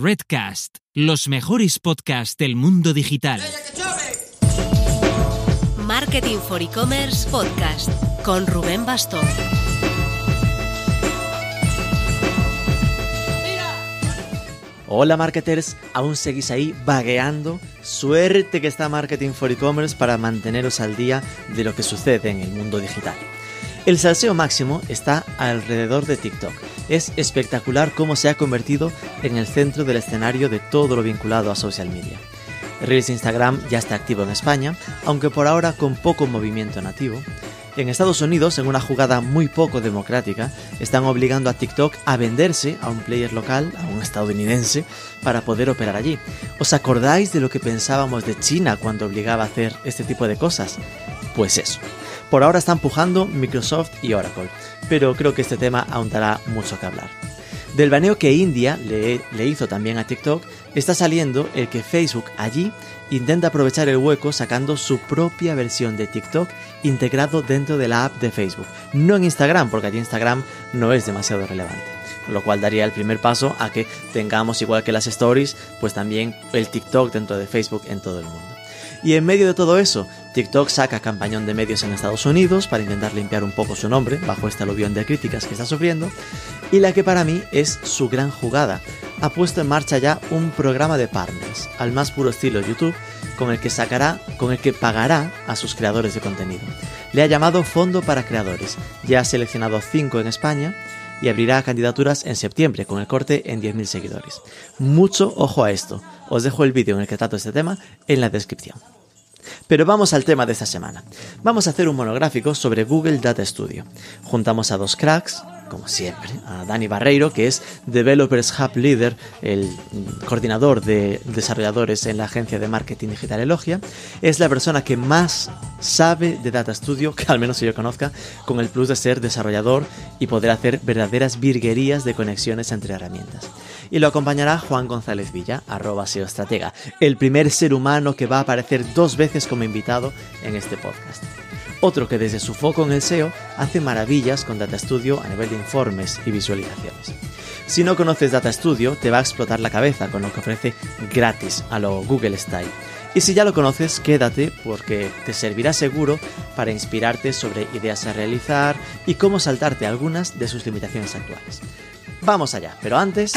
Redcast, los mejores podcasts del mundo digital. Marketing for E-Commerce Podcast con Rubén Bastón. Hola marketers, ¿aún seguís ahí vagueando? Suerte que está Marketing for E-Commerce para manteneros al día de lo que sucede en el mundo digital. El salseo máximo está alrededor de TikTok. Es espectacular cómo se ha convertido en el centro del escenario de todo lo vinculado a social media. Reels Instagram ya está activo en España, aunque por ahora con poco movimiento nativo. En Estados Unidos, en una jugada muy poco democrática, están obligando a TikTok a venderse a un player local, a un estadounidense, para poder operar allí. ¿Os acordáis de lo que pensábamos de China cuando obligaba a hacer este tipo de cosas? Pues eso. Por ahora está empujando Microsoft y Oracle, pero creo que este tema aún dará mucho que hablar. Del baneo que India le, le, hizo también a TikTok, está saliendo el que Facebook allí intenta aprovechar el hueco sacando su propia versión de TikTok integrado dentro de la app de Facebook. No en Instagram, porque allí Instagram no es demasiado relevante. Lo cual daría el primer paso a que tengamos, igual que las stories, pues también el TikTok dentro de Facebook en todo el mundo. Y en medio de todo eso, TikTok saca campañón de medios en Estados Unidos para intentar limpiar un poco su nombre bajo este aluvión de críticas que está sufriendo. Y la que para mí es su gran jugada. Ha puesto en marcha ya un programa de partners, al más puro estilo YouTube, con el que sacará, con el que pagará a sus creadores de contenido. Le ha llamado Fondo para Creadores. Ya ha seleccionado 5 en España y abrirá candidaturas en septiembre con el corte en 10.000 seguidores. Mucho ojo a esto. Os dejo el vídeo en el que trato este tema en la descripción. Pero vamos al tema de esta semana. Vamos a hacer un monográfico sobre Google Data Studio. Juntamos a dos cracks, como siempre, a Dani Barreiro, que es Developers Hub Leader, el coordinador de desarrolladores en la agencia de marketing digital Elogia. Es la persona que más sabe de Data Studio, que al menos yo conozca, con el plus de ser desarrollador y poder hacer verdaderas virguerías de conexiones entre herramientas. Y lo acompañará Juan González Villa, arroba SEO Estratega, el primer ser humano que va a aparecer dos veces como invitado en este podcast. Otro que desde su foco en el SEO hace maravillas con Data Studio a nivel de informes y visualizaciones. Si no conoces Data Studio, te va a explotar la cabeza con lo que ofrece gratis a lo Google Style. Y si ya lo conoces, quédate porque te servirá seguro para inspirarte sobre ideas a realizar y cómo saltarte algunas de sus limitaciones actuales. Vamos allá, pero antes...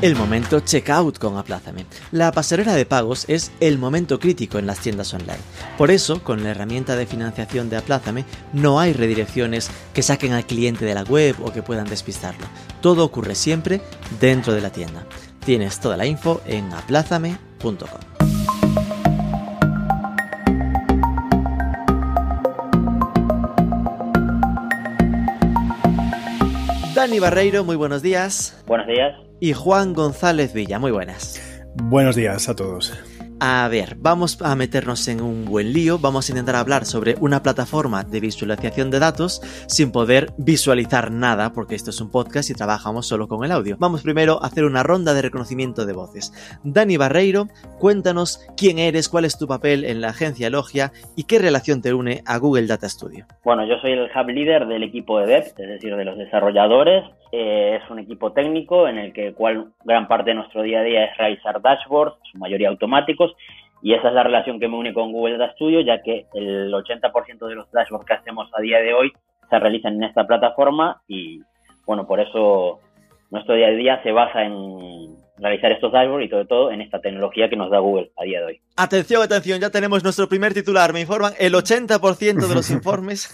El momento checkout con Aplázame. La pasarela de pagos es el momento crítico en las tiendas online. Por eso, con la herramienta de financiación de Aplázame, no hay redirecciones que saquen al cliente de la web o que puedan despistarlo. Todo ocurre siempre dentro de la tienda. Tienes toda la info en aplázame.com. Dani Barreiro, muy buenos días. Buenos días. Y Juan González Villa, muy buenas. Buenos días a todos. A ver, vamos a meternos en un buen lío, vamos a intentar hablar sobre una plataforma de visualización de datos sin poder visualizar nada, porque esto es un podcast y trabajamos solo con el audio. Vamos primero a hacer una ronda de reconocimiento de voces. Dani Barreiro, cuéntanos quién eres, cuál es tu papel en la agencia Logia y qué relación te une a Google Data Studio. Bueno, yo soy el hub leader del equipo de dev, es decir, de los desarrolladores. Eh, es un equipo técnico en el que cual gran parte de nuestro día a día es realizar dashboards, su mayoría automáticos, y esa es la relación que me une con Google Data Studio, ya que el 80% de los dashboards que hacemos a día de hoy se realizan en esta plataforma y, bueno, por eso nuestro día a día se basa en realizar estos dashboards y sobre todo en esta tecnología que nos da Google a día de hoy. Atención, atención, ya tenemos nuestro primer titular. Me informan, el 80% de los informes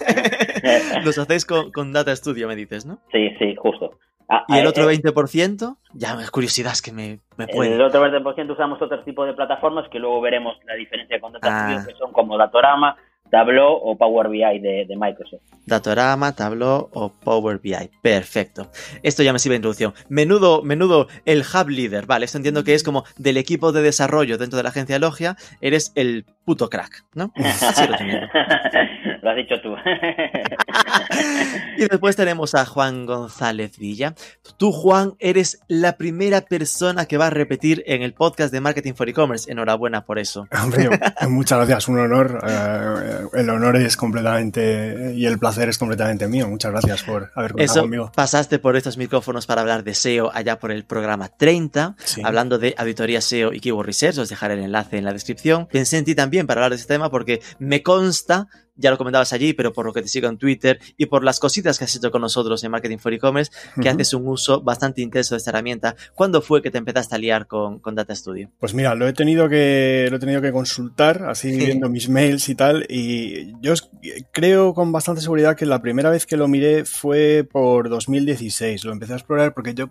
los hacéis con, con, Data Studio, me dices, ¿no? Sí, sí, justo. Ah, ¿Y el otro eh, 20%? Ya, es curiosidad es que me, me puede. El otro 20% usamos otro tipo de plataformas que luego veremos la diferencia con Data ah. Studio, que son como Datorama, Tableau o Power BI de, de, Microsoft. Datorama, Tableau o Power BI. Perfecto. Esto ya me sirve de introducción. Menudo, menudo el hub leader. Vale, esto entiendo que es como del equipo de desarrollo dentro de la agencia Logia, eres el puto crack, ¿no? Sí, lo, lo has dicho tú. y después tenemos a Juan González Villa. Tú, Juan, eres la primera persona que va a repetir en el podcast de Marketing for E-Commerce. Enhorabuena por eso. Hombre, muchas gracias, un honor. Eh, el honor es completamente y el placer es completamente mío. Muchas gracias por haber contado Eso, conmigo. Pasaste por estos micrófonos para hablar de SEO allá por el programa 30, Sí. hablando de auditoría SEO y Keyword Research. Os dejaré el enlace en la descripción. Pensé en ti también para hablar de este tema porque me consta, ya lo comentabas allí, pero por lo que te sigo en Twitter y por las cositas que has hecho con nosotros en Marketing for E-Commerce, que haces un uso bastante intenso de esta herramienta. ¿Cuándo fue que te empezaste a liar con, con Data Studio? Pues mira, lo he tenido que lo he tenido que consultar, así Sí. viendo mis mails y tal, y yo creo con bastante seguridad que la primera vez que lo miré fue por 2016. Lo empecé a explorar porque yo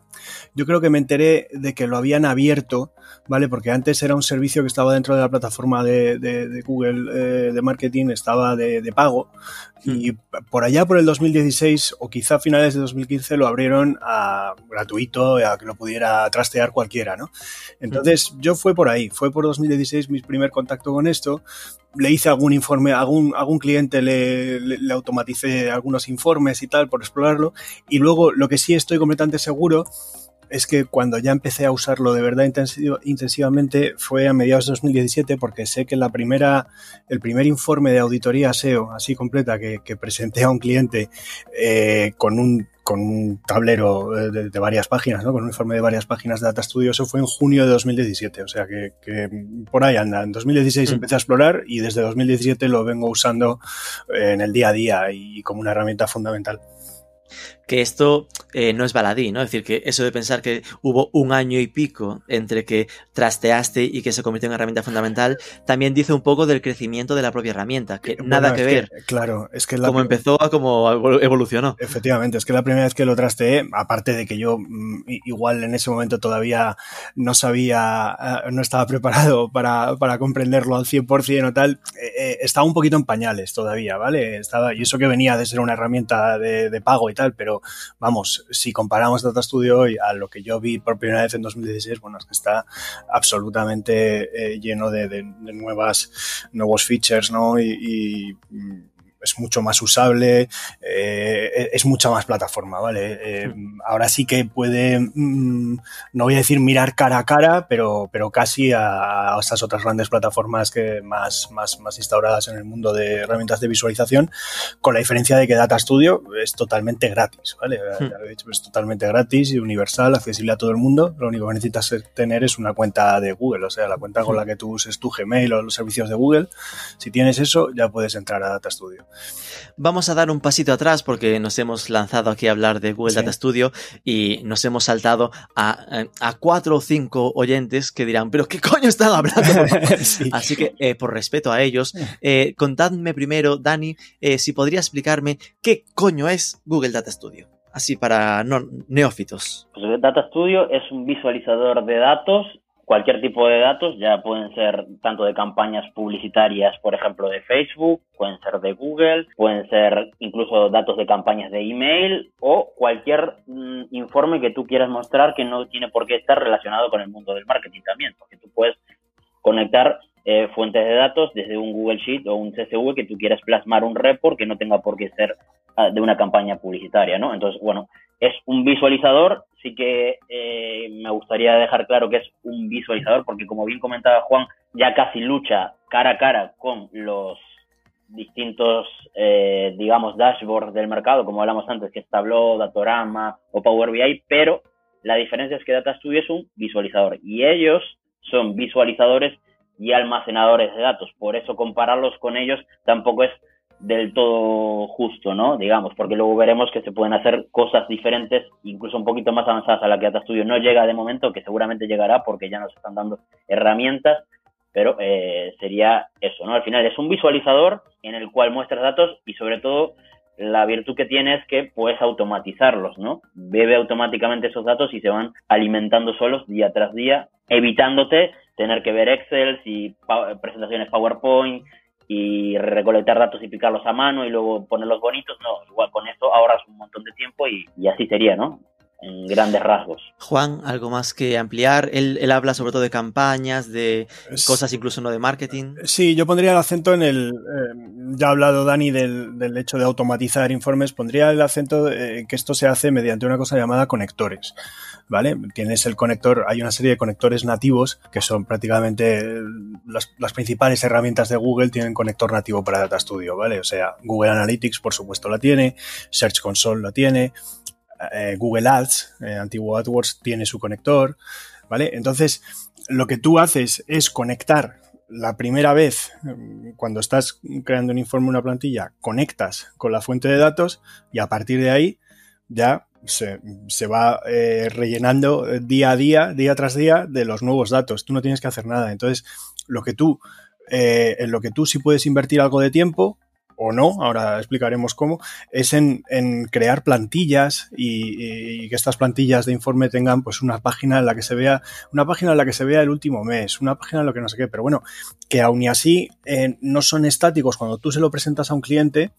yo creo que me enteré de que lo habían abierto, ¿vale? Porque antes era un servicio que estaba dentro de la plataforma de, de- de Google eh, de marketing, estaba de, de pago, y por allá por el 2016 o quizá a finales de 2015 lo abrieron a gratuito, a que lo pudiera trastear cualquiera, ¿no? Entonces yo fue por ahí, fue por 2016 mi primer contacto con esto. Le hice algún informe, algún, algún cliente le, le, le automaticé algunos informes y tal por explorarlo. Y luego lo que sí estoy completamente seguro es que cuando ya empecé a usarlo de verdad intensivo- intensivamente fue a mediados de 2017 porque sé que la primera, el primer informe de auditoría SEO así completa que, que presenté a un cliente eh, con un con un tablero eh, de, de varias páginas, ¿no? con un informe de varias páginas de Data Studio, eso fue en junio de 2017, o sea que, que por ahí anda. En 2016 Mm. empecé a explorar y desde 2017 lo vengo usando eh, en el día a día y como una herramienta fundamental. Que esto eh, no es baladí, ¿no? Es decir, que eso de pensar que hubo un año y pico entre que trasteaste y que se convirtió en herramienta fundamental, también dice un poco del crecimiento de la propia herramienta, que Bueno, nada que ver claro, es que la cómo empezó a cómo evolu- evolucionó. Efectivamente, es que la primera vez que lo trasteé, aparte de que yo mm, igual en ese momento todavía no sabía, eh, no estaba preparado para, para comprenderlo al 100% o tal, eh, eh, estaba un poquito en pañales todavía, ¿vale? Estaba, y eso que venía de ser una herramienta de, de pago y tal, pero vamos, si comparamos Data Studio hoy a lo que yo vi por primera vez en 2016, bueno, es que está absolutamente eh, lleno de, nuevas, nuevos features, ¿no? Y, y, mm, es mucho más usable, eh, es mucha más plataforma, ¿vale? Eh, ahora sí que puede, mm, no voy a decir mirar cara a cara, pero, pero casi a, a esas otras grandes plataformas que más, más, más instauradas en el mundo de herramientas de visualización, con la diferencia de que Data Studio es totalmente gratis, ¿vale? Ya lo he dicho, es totalmente gratis y universal, accesible a todo el mundo. Lo único que necesitas es tener es una cuenta de Google, o sea, la cuenta con la que tú uses tu Gmail o los servicios de Google. Si tienes eso, ya puedes entrar a Data Studio. Vamos a dar un pasito atrás porque nos hemos lanzado aquí a hablar de Google Sí. Data Studio y nos hemos saltado a, a cuatro o cinco oyentes que dirán, pero ¿qué coño están hablando? por favor?". Sí. Así que, eh, por respeto a ellos, eh, contadme primero, Dani, eh, si podría explicarme qué coño es Google Data Studio. Así para no, neófitos. Pues Data Studio es un visualizador de datos, cualquier tipo de datos, ya pueden ser tanto de campañas publicitarias, por ejemplo, de Facebook, pueden ser de Google, pueden ser incluso datos de campañas de email o cualquier mm, informe que tú quieras mostrar que no tiene por qué estar relacionado con el mundo del marketing también, porque tú puedes conectar eh, fuentes de datos desde un Google Sheet o un CSV que tú quieras plasmar un report que no tenga por qué ser de una campaña publicitaria, ¿no? Entonces, bueno, es un visualizador, sí que eh, me gustaría dejar claro que es un visualizador, porque como bien comentaba Juan, ya casi lucha cara a cara con los distintos, eh, digamos, dashboards del mercado, como hablamos antes, que es Tableau, Datorama o Power BI, pero la diferencia es que Data Studio es un visualizador y ellos son visualizadores y almacenadores de datos. Por eso compararlos con ellos tampoco es del todo justo, ¿no? Digamos, porque luego veremos que se pueden hacer cosas diferentes, incluso un poquito más avanzadas a la que Data Studio no llega de momento, que seguramente llegará porque ya nos están dando herramientas, pero eh, sería eso, ¿no? Al final es un visualizador en el cual muestras datos y sobre todo la virtud que tiene es que puedes automatizarlos, ¿no? Bebe automáticamente esos datos y se van alimentando solos día tras día, evitándote tener que ver Excel y presentaciones PowerPoint y recolectar datos y picarlos a mano y luego ponerlos bonitos. No, igual con esto ahorras un montón de tiempo y, y así sería, ¿no? En grandes rasgos. Juan, ¿algo más que ampliar? Él, habla sobre todo de campañas, de cosas incluso no de marketing. Sí, yo pondría el acento en el... Eh, ya ha hablado Dani del, hecho de automatizar informes, pondría el acento en que esto se hace mediante una cosa llamada conectores. ¿Vale? Tienes el conector, hay una serie de conectores nativos que son prácticamente las, las principales herramientas de Google tienen conector nativo para Data Studio, ¿vale? O sea, Google Analytics, por supuesto, la tiene, Search Console lo tiene, eh, Google Ads, eh, antiguo AdWords, tiene su conector, ¿vale? Entonces, lo que tú haces es conectar la primera vez, mm, cuando estás creando un informe, una plantilla, conectas con la fuente de datos y a partir de ahí ya se, va eh, rellenando día a día, día tras día, de los nuevos datos. Tú no tienes que hacer nada. Entonces, lo que tú, en lo que tú sí puedes invertir algo de tiempo o no, ahora explicaremos cómo, es en, crear plantillas y, que estas plantillas de informe tengan pues una página en la que se vea, una página en la que se vea el último mes, una página en la que no sé qué, pero bueno, que aún y así eh, no son estáticos. Cuando tú se lo presentas a un cliente,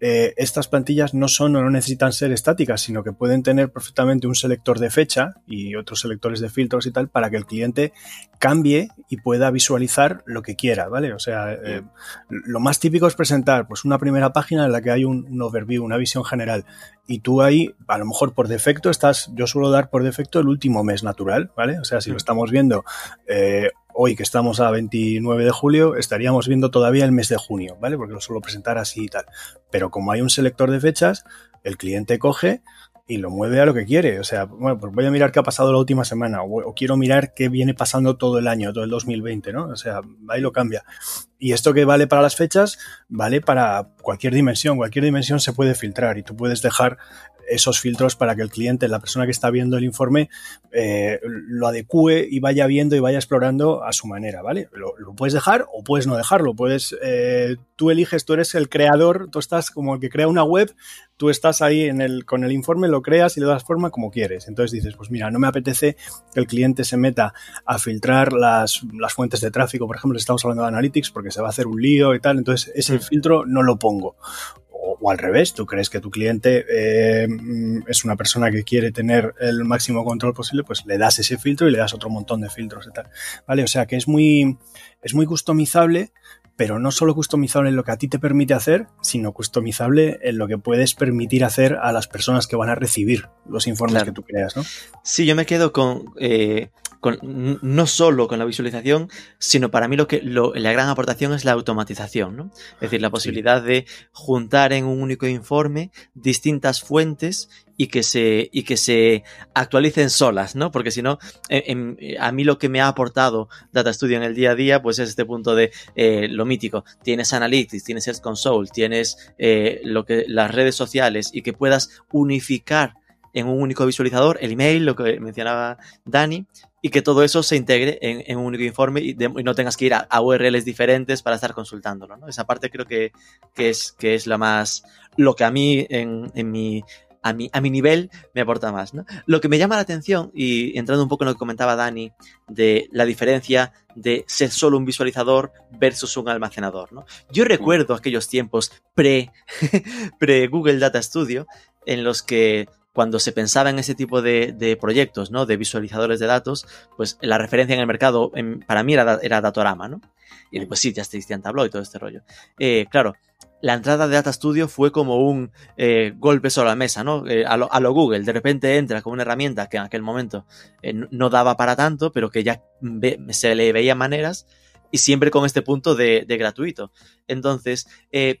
eh, estas plantillas no son o no necesitan ser estáticas, sino que pueden tener perfectamente un selector de fecha y otros selectores de filtros y tal para que el cliente cambie y pueda visualizar lo que quiera, ¿vale? O sea, eh, lo más típico es presentar pues una primera página en la que hay un, overview, una visión general y tú ahí, a lo mejor por defecto, estás, yo suelo dar por defecto el último mes natural, ¿vale? O sea, si lo estamos viendo eh, hoy que estamos a 29 de julio, estaríamos viendo todavía el mes de junio, ¿vale? Porque lo suelo presentar así y tal. Pero como hay un selector de fechas, el cliente coge y lo mueve a lo que quiere. O sea, bueno, pues voy a mirar qué ha pasado la última semana o, quiero mirar qué viene pasando todo el año, todo el 2020, ¿no? O sea, ahí lo cambia. Y esto que vale para las fechas, vale para cualquier dimensión. Cualquier dimensión se puede filtrar y tú puedes dejar esos filtros para que el cliente, la persona que está viendo el informe, eh, lo adecue y vaya viendo y vaya explorando a su manera, ¿vale? Lo, puedes dejar o puedes no dejarlo. Puedes, eh, tú eliges, tú eres el creador, tú estás como el que crea una web, tú estás ahí en el, con el informe, lo creas y le das forma como quieres. Entonces dices, pues mira, no me apetece que el cliente se meta a filtrar las, fuentes de tráfico, por ejemplo, estamos hablando de Analytics, porque se va a hacer un lío y tal, entonces ese mm. filtro no lo pongo o, al revés, tú crees que tu cliente eh, es una persona que quiere tener el máximo control posible, pues le das ese filtro y le das otro montón de filtros y tal. ¿Vale? O sea que es muy, es muy customizable, pero no solo customizable en lo que a ti te permite hacer, sino customizable en lo que puedes permitir hacer a las personas que van a recibir los informes que tú creas, ¿no? Sí, yo me quedo con... Eh, no solo con la visualización, sino para mí lo que la gran aportación es la automatización, ¿no? Es decir, la posibilidad de juntar en un único informe distintas fuentes y que se, y que se actualicen solas, ¿no? Porque si no, a mí lo que me ha aportado Data Studio en el día a día, pues es este punto de eh, lo mítico. Tienes Analytics, tienes Search Console, tienes eh, lo que, las redes sociales y que puedas unificar en un único visualizador, el email, lo que mencionaba Dani, y que todo eso se integre en, un único informe y, no tengas que ir a, URLs diferentes para estar consultándolo. ¿no? Esa parte creo que, es, que es la más, lo que a mí en, mi a mi, a mi, nivel me aporta más. ¿no? Lo que me llama la atención, y entrando un poco en lo que comentaba Dani, de la diferencia de ser solo un visualizador versus un almacenador. ¿no? Yo recuerdo aquellos tiempos pre, pre Google Data Studio en los que cuando se pensaba en ese tipo de, proyectos, ¿no? De visualizadores de datos, pues la referencia en el mercado para mí era, era Datorama, ¿no? Y pues sí, ya existía en Tableau y todo este rollo. Eh, claro, la entrada de Data Studio fue como un eh, golpe sobre la mesa, ¿no? Eh, a, lo, Google, de repente entra como una herramienta que en aquel momento no daba para tanto, pero que ya se le veía maneras y siempre con este punto de, gratuito. Entonces,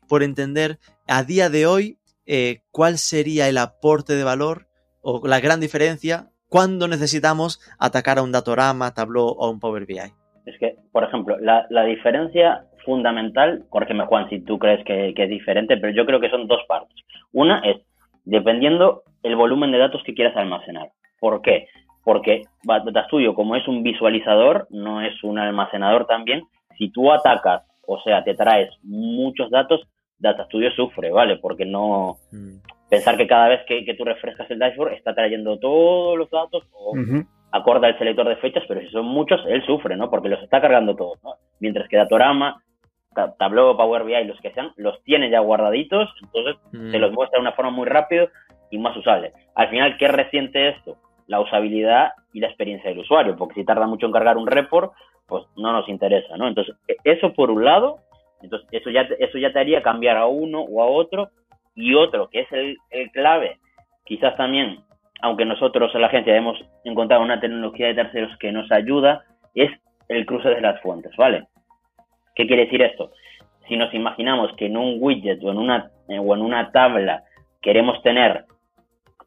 por entender, a día de hoy eh, cuál sería el aporte de valor o la gran diferencia cuando necesitamos atacar a un Datorama, Tableau o un Power BI. Es que, por ejemplo, la, diferencia fundamental, corrígeme Juan si tú crees que, es diferente, pero yo creo que son dos partes. Una es, dependiendo el volumen de datos que quieras almacenar. ¿Por qué? Porque Data Studio, como es un visualizador, no es un almacenador también, si tú atacas, o sea, te traes muchos datos, Data Studio sufre, ¿vale? Porque no... Mm. Pensar que cada vez que, tú refrescas el dashboard está trayendo todos los datos o acorda el selector de fechas, pero si son muchos, él sufre, ¿no? Porque los está cargando todos, ¿no? Mientras que Datorama, Tableau, Power BI, los que sean, los tiene ya guardaditos, entonces se los muestra de una forma muy rápida y más usable. Al final, ¿qué resiente esto? La usabilidad y la experiencia del usuario, porque si tarda mucho en cargar un report, pues no nos interesa, ¿no? Entonces, e, eso por un lado, entonces eso ya, eso ya te haría cambiar a uno o a otro, y otro, que es el, el clave, quizás también, aunque nosotros en la agencia hemos encontrado una tecnología de terceros que nos ayuda, es el cruce de las fuentes, ¿vale? ¿Qué quiere decir esto? Si nos imaginamos que en un widget o en una, eh, o en una tabla queremos tener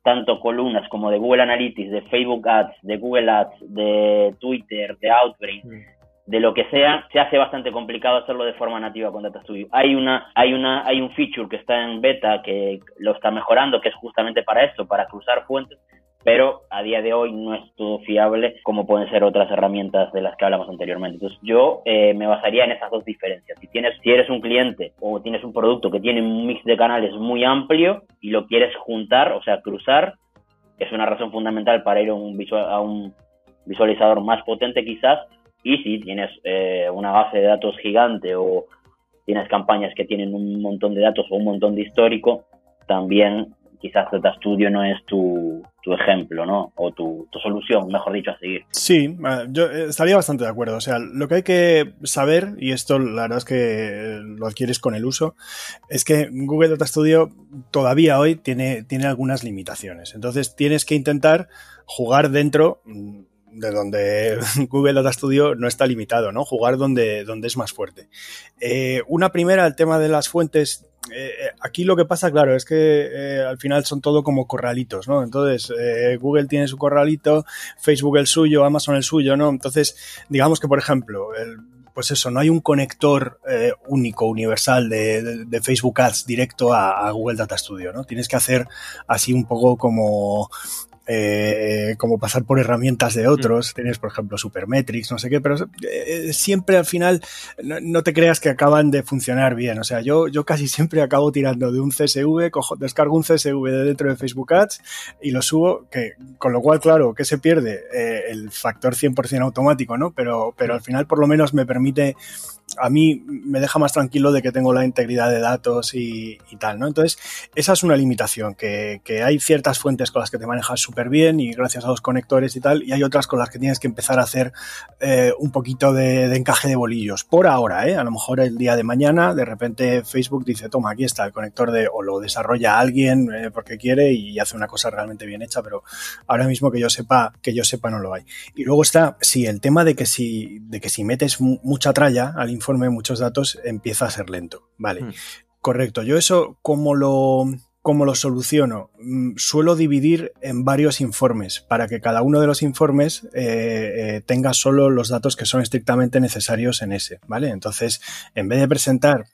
tanto columnas como de Google Analytics, de Facebook Ads, de Google Ads, de Twitter, de Outbrain, mm. de lo que sea, se hace bastante complicado hacerlo de forma nativa con Data Studio. Hay una, hay una, hay un feature que está en beta que lo está mejorando, que es justamente para esto, para cruzar fuentes, pero a día de hoy no es todo fiable como pueden ser otras herramientas de las que hablamos anteriormente. Entonces yo eh, me basaría en esas dos diferencias. Si tienes, si eres un cliente o tienes un producto que tiene un mix de canales muy amplio y lo quieres juntar, o sea, cruzar, es una razón fundamental para ir a un, a un visualizador más potente quizás. Y si tienes eh, una base de datos gigante o tienes campañas que tienen un montón de datos o un montón de histórico, también quizás Data Studio no es tu, ejemplo, ¿no? O tu, solución, mejor dicho, a seguir. Sí, yo eh, estaría bastante de acuerdo. O sea, lo que hay que saber, y esto la verdad es que lo adquieres con el uso, es que Google Data Studio todavía hoy tiene, tiene algunas limitaciones. Entonces tienes que intentar jugar dentro mm, de donde Google Data Studio no está limitado, ¿no? Jugar donde, donde es más fuerte. Eh, una primera, el tema de las fuentes eh, eh, aquí lo que pasa, claro, es que al final son todo como corralitos, ¿no? Entonces, Google tiene su corralito, Facebook el suyo, Amazon el suyo, ¿no? Entonces, digamos que, por ejemplo, pues eso, no hay un conector único, universal de, Facebook Ads directo a, Google Data Studio, ¿no? Tienes que hacer así un poco como eh, como pasar por herramientas de otros. Mm. Tienes, por ejemplo, Supermetrics, no sé qué, pero eh, siempre al final no, te creas que acaban de funcionar bien. O sea, yo, yo casi siempre acabo tirando de un CSV, cojo, descargo un CSV de dentro de Facebook Ads y lo subo, que, con lo cual, claro, que se pierde eh, el factor 100% automático, ¿no? Pero, pero al final por lo menos me permite a mí me deja más tranquilo de que tengo la integridad de datos y, tal, ¿no? Entonces, esa es una limitación, que, hay ciertas fuentes con las que te manejas súper bien y gracias a los conectores y tal, y hay otras con las que tienes que empezar a hacer eh, un poquito de, encaje de bolillos. Por ahora, ¿eh? A lo mejor el día de mañana, de repente Facebook dice, toma, aquí está el conector de, o lo desarrolla alguien eh, porque quiere y hace una cosa realmente bien hecha, pero ahora mismo que yo sepa, que yo sepa no lo hay. Y luego está, sí, el tema de que si, de que si metes mucha tralla al informe muchos datos empieza a ser lento. Vale, hmm. correcto. Yo eso, como lo, ¿Cómo lo soluciono? Mm, suelo dividir en varios informes para que cada uno de los informes eh, eh, tenga solo los datos que son estrictamente necesarios en ese, ¿vale? Entonces, en vez de presentar,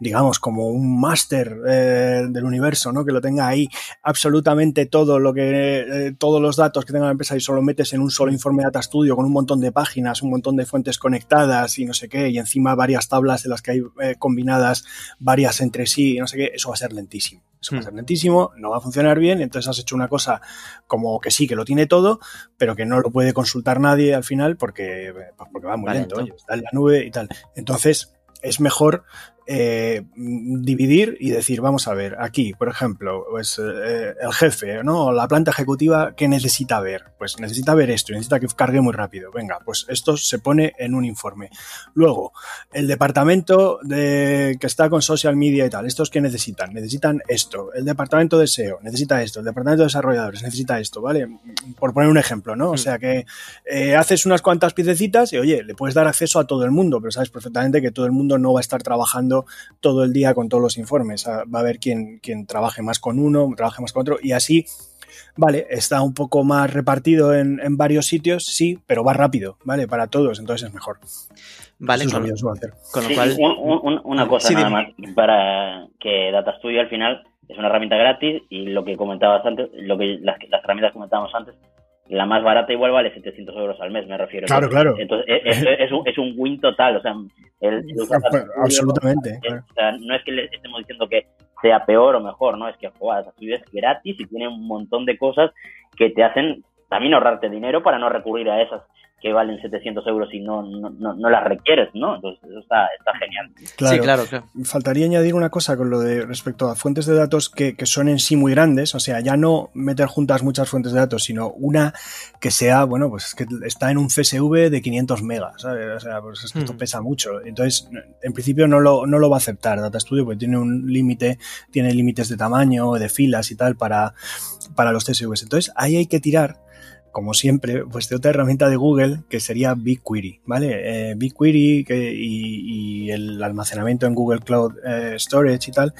digamos, como un máster eh, del universo, ¿no? Que lo tenga ahí absolutamente todo lo que, todos los datos que tenga la empresa y solo metes en un solo informe Data Studio con un montón de páginas, un montón de fuentes conectadas y no sé qué, y encima varias tablas de las que hay combinadas varias entre sí, y no sé qué, eso va a ser lentísimo. Eso va a ser hmm. Lentísimo, no va a funcionar bien, entonces has hecho una cosa como que sí, que lo tiene todo, pero que no lo puede consultar nadie al final porque, pues porque va muy lento, está en la nube y tal. Entonces, es mejor eh, dividir y decir, vamos a ver, aquí, por ejemplo, pues eh, el jefe, ¿no? La planta ejecutiva, ¿qué necesita ver? Pues necesita ver esto, necesita que cargue muy rápido. Venga, pues esto se pone en un informe. Luego, el departamento de, que está con social media y tal, ¿estos qué necesitan? Necesitan esto. El departamento de SEO necesita esto. El departamento de desarrolladores necesita esto, ¿vale? Por poner un ejemplo, ¿no? O mm. sea que eh, haces unas cuantas piececitas y, oye, le puedes dar acceso a todo el mundo, pero sabes perfectamente que todo el mundo no va a estar trabajando todo el día con todos los informes. Ah, va a haber quien, quien trabaje más con uno, trabaje más con otro, y así, vale, está un poco más repartido en, varios sitios, sí, pero va rápido, ¿vale? Para todos, entonces es mejor. Vale, con, lo cual... una cosa nada más, para que Data Studio al final es una herramienta gratis y lo que comentabas antes, lo que las, las herramientas que comentábamos antes, la más barata igual vale 700 euros al mes, me refiero. Claro, claro. Entonces, e, es, un, es un win total, o sea, el, absolutamente. o sea, no es que le estemos diciendo que sea peor o mejor, ¿no? Es que, joder, es gratis y tiene un montón de cosas que te hacen también ahorrarte dinero para no recurrir a esas que valen 700 euros y no, no, no, las requieres, ¿no? Entonces eso está, está genial. sí, claro, claro. Faltaría añadir una cosa con lo de respecto a fuentes de datos que, que, son en sí muy grandes, o sea, ya no meter juntas muchas fuentes de datos, sino una que sea, bueno, pues que está en un CSV de 500 megas, ¿sabes? O sea, pues esto hmm. pesa mucho. Entonces, en principio no lo, no lo va a aceptar Data Studio porque tiene un límite, tiene límites de tamaño, de filas y tal para, para los CSVs. Entonces, ahí hay que tirar como siempre, pues de otra herramienta de Google que sería BigQuery, ¿vale? Eh, BigQuery y, el almacenamiento en Google Cloud eh, Storage y tal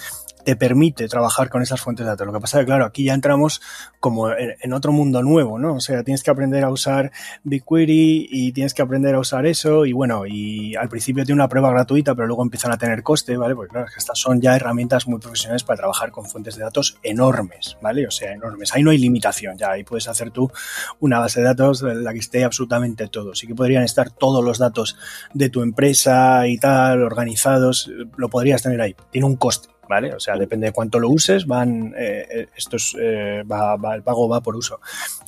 te permite trabajar con esas fuentes de datos. Lo que pasa es que, claro, aquí ya entramos como en, otro mundo nuevo, ¿no? O sea, tienes que aprender a usar BigQuery y tienes que aprender a usar eso y bueno, y al principio tiene una prueba gratuita, pero luego empiezan a tener coste, ¿vale? Porque claro, estas son ya herramientas muy profesionales para trabajar con fuentes de datos enormes, ¿vale? O sea, enormes. Ahí no hay limitación, ya ahí puedes hacer tú una base de datos en la que esté absolutamente todo. Sí que podrían estar todos los datos de tu empresa y tal, organizados, lo podrías tener ahí. Tiene un coste, ¿vale? O sea, depende de cuánto lo uses, van, eh, eh estos, eh, va, el pago va por uso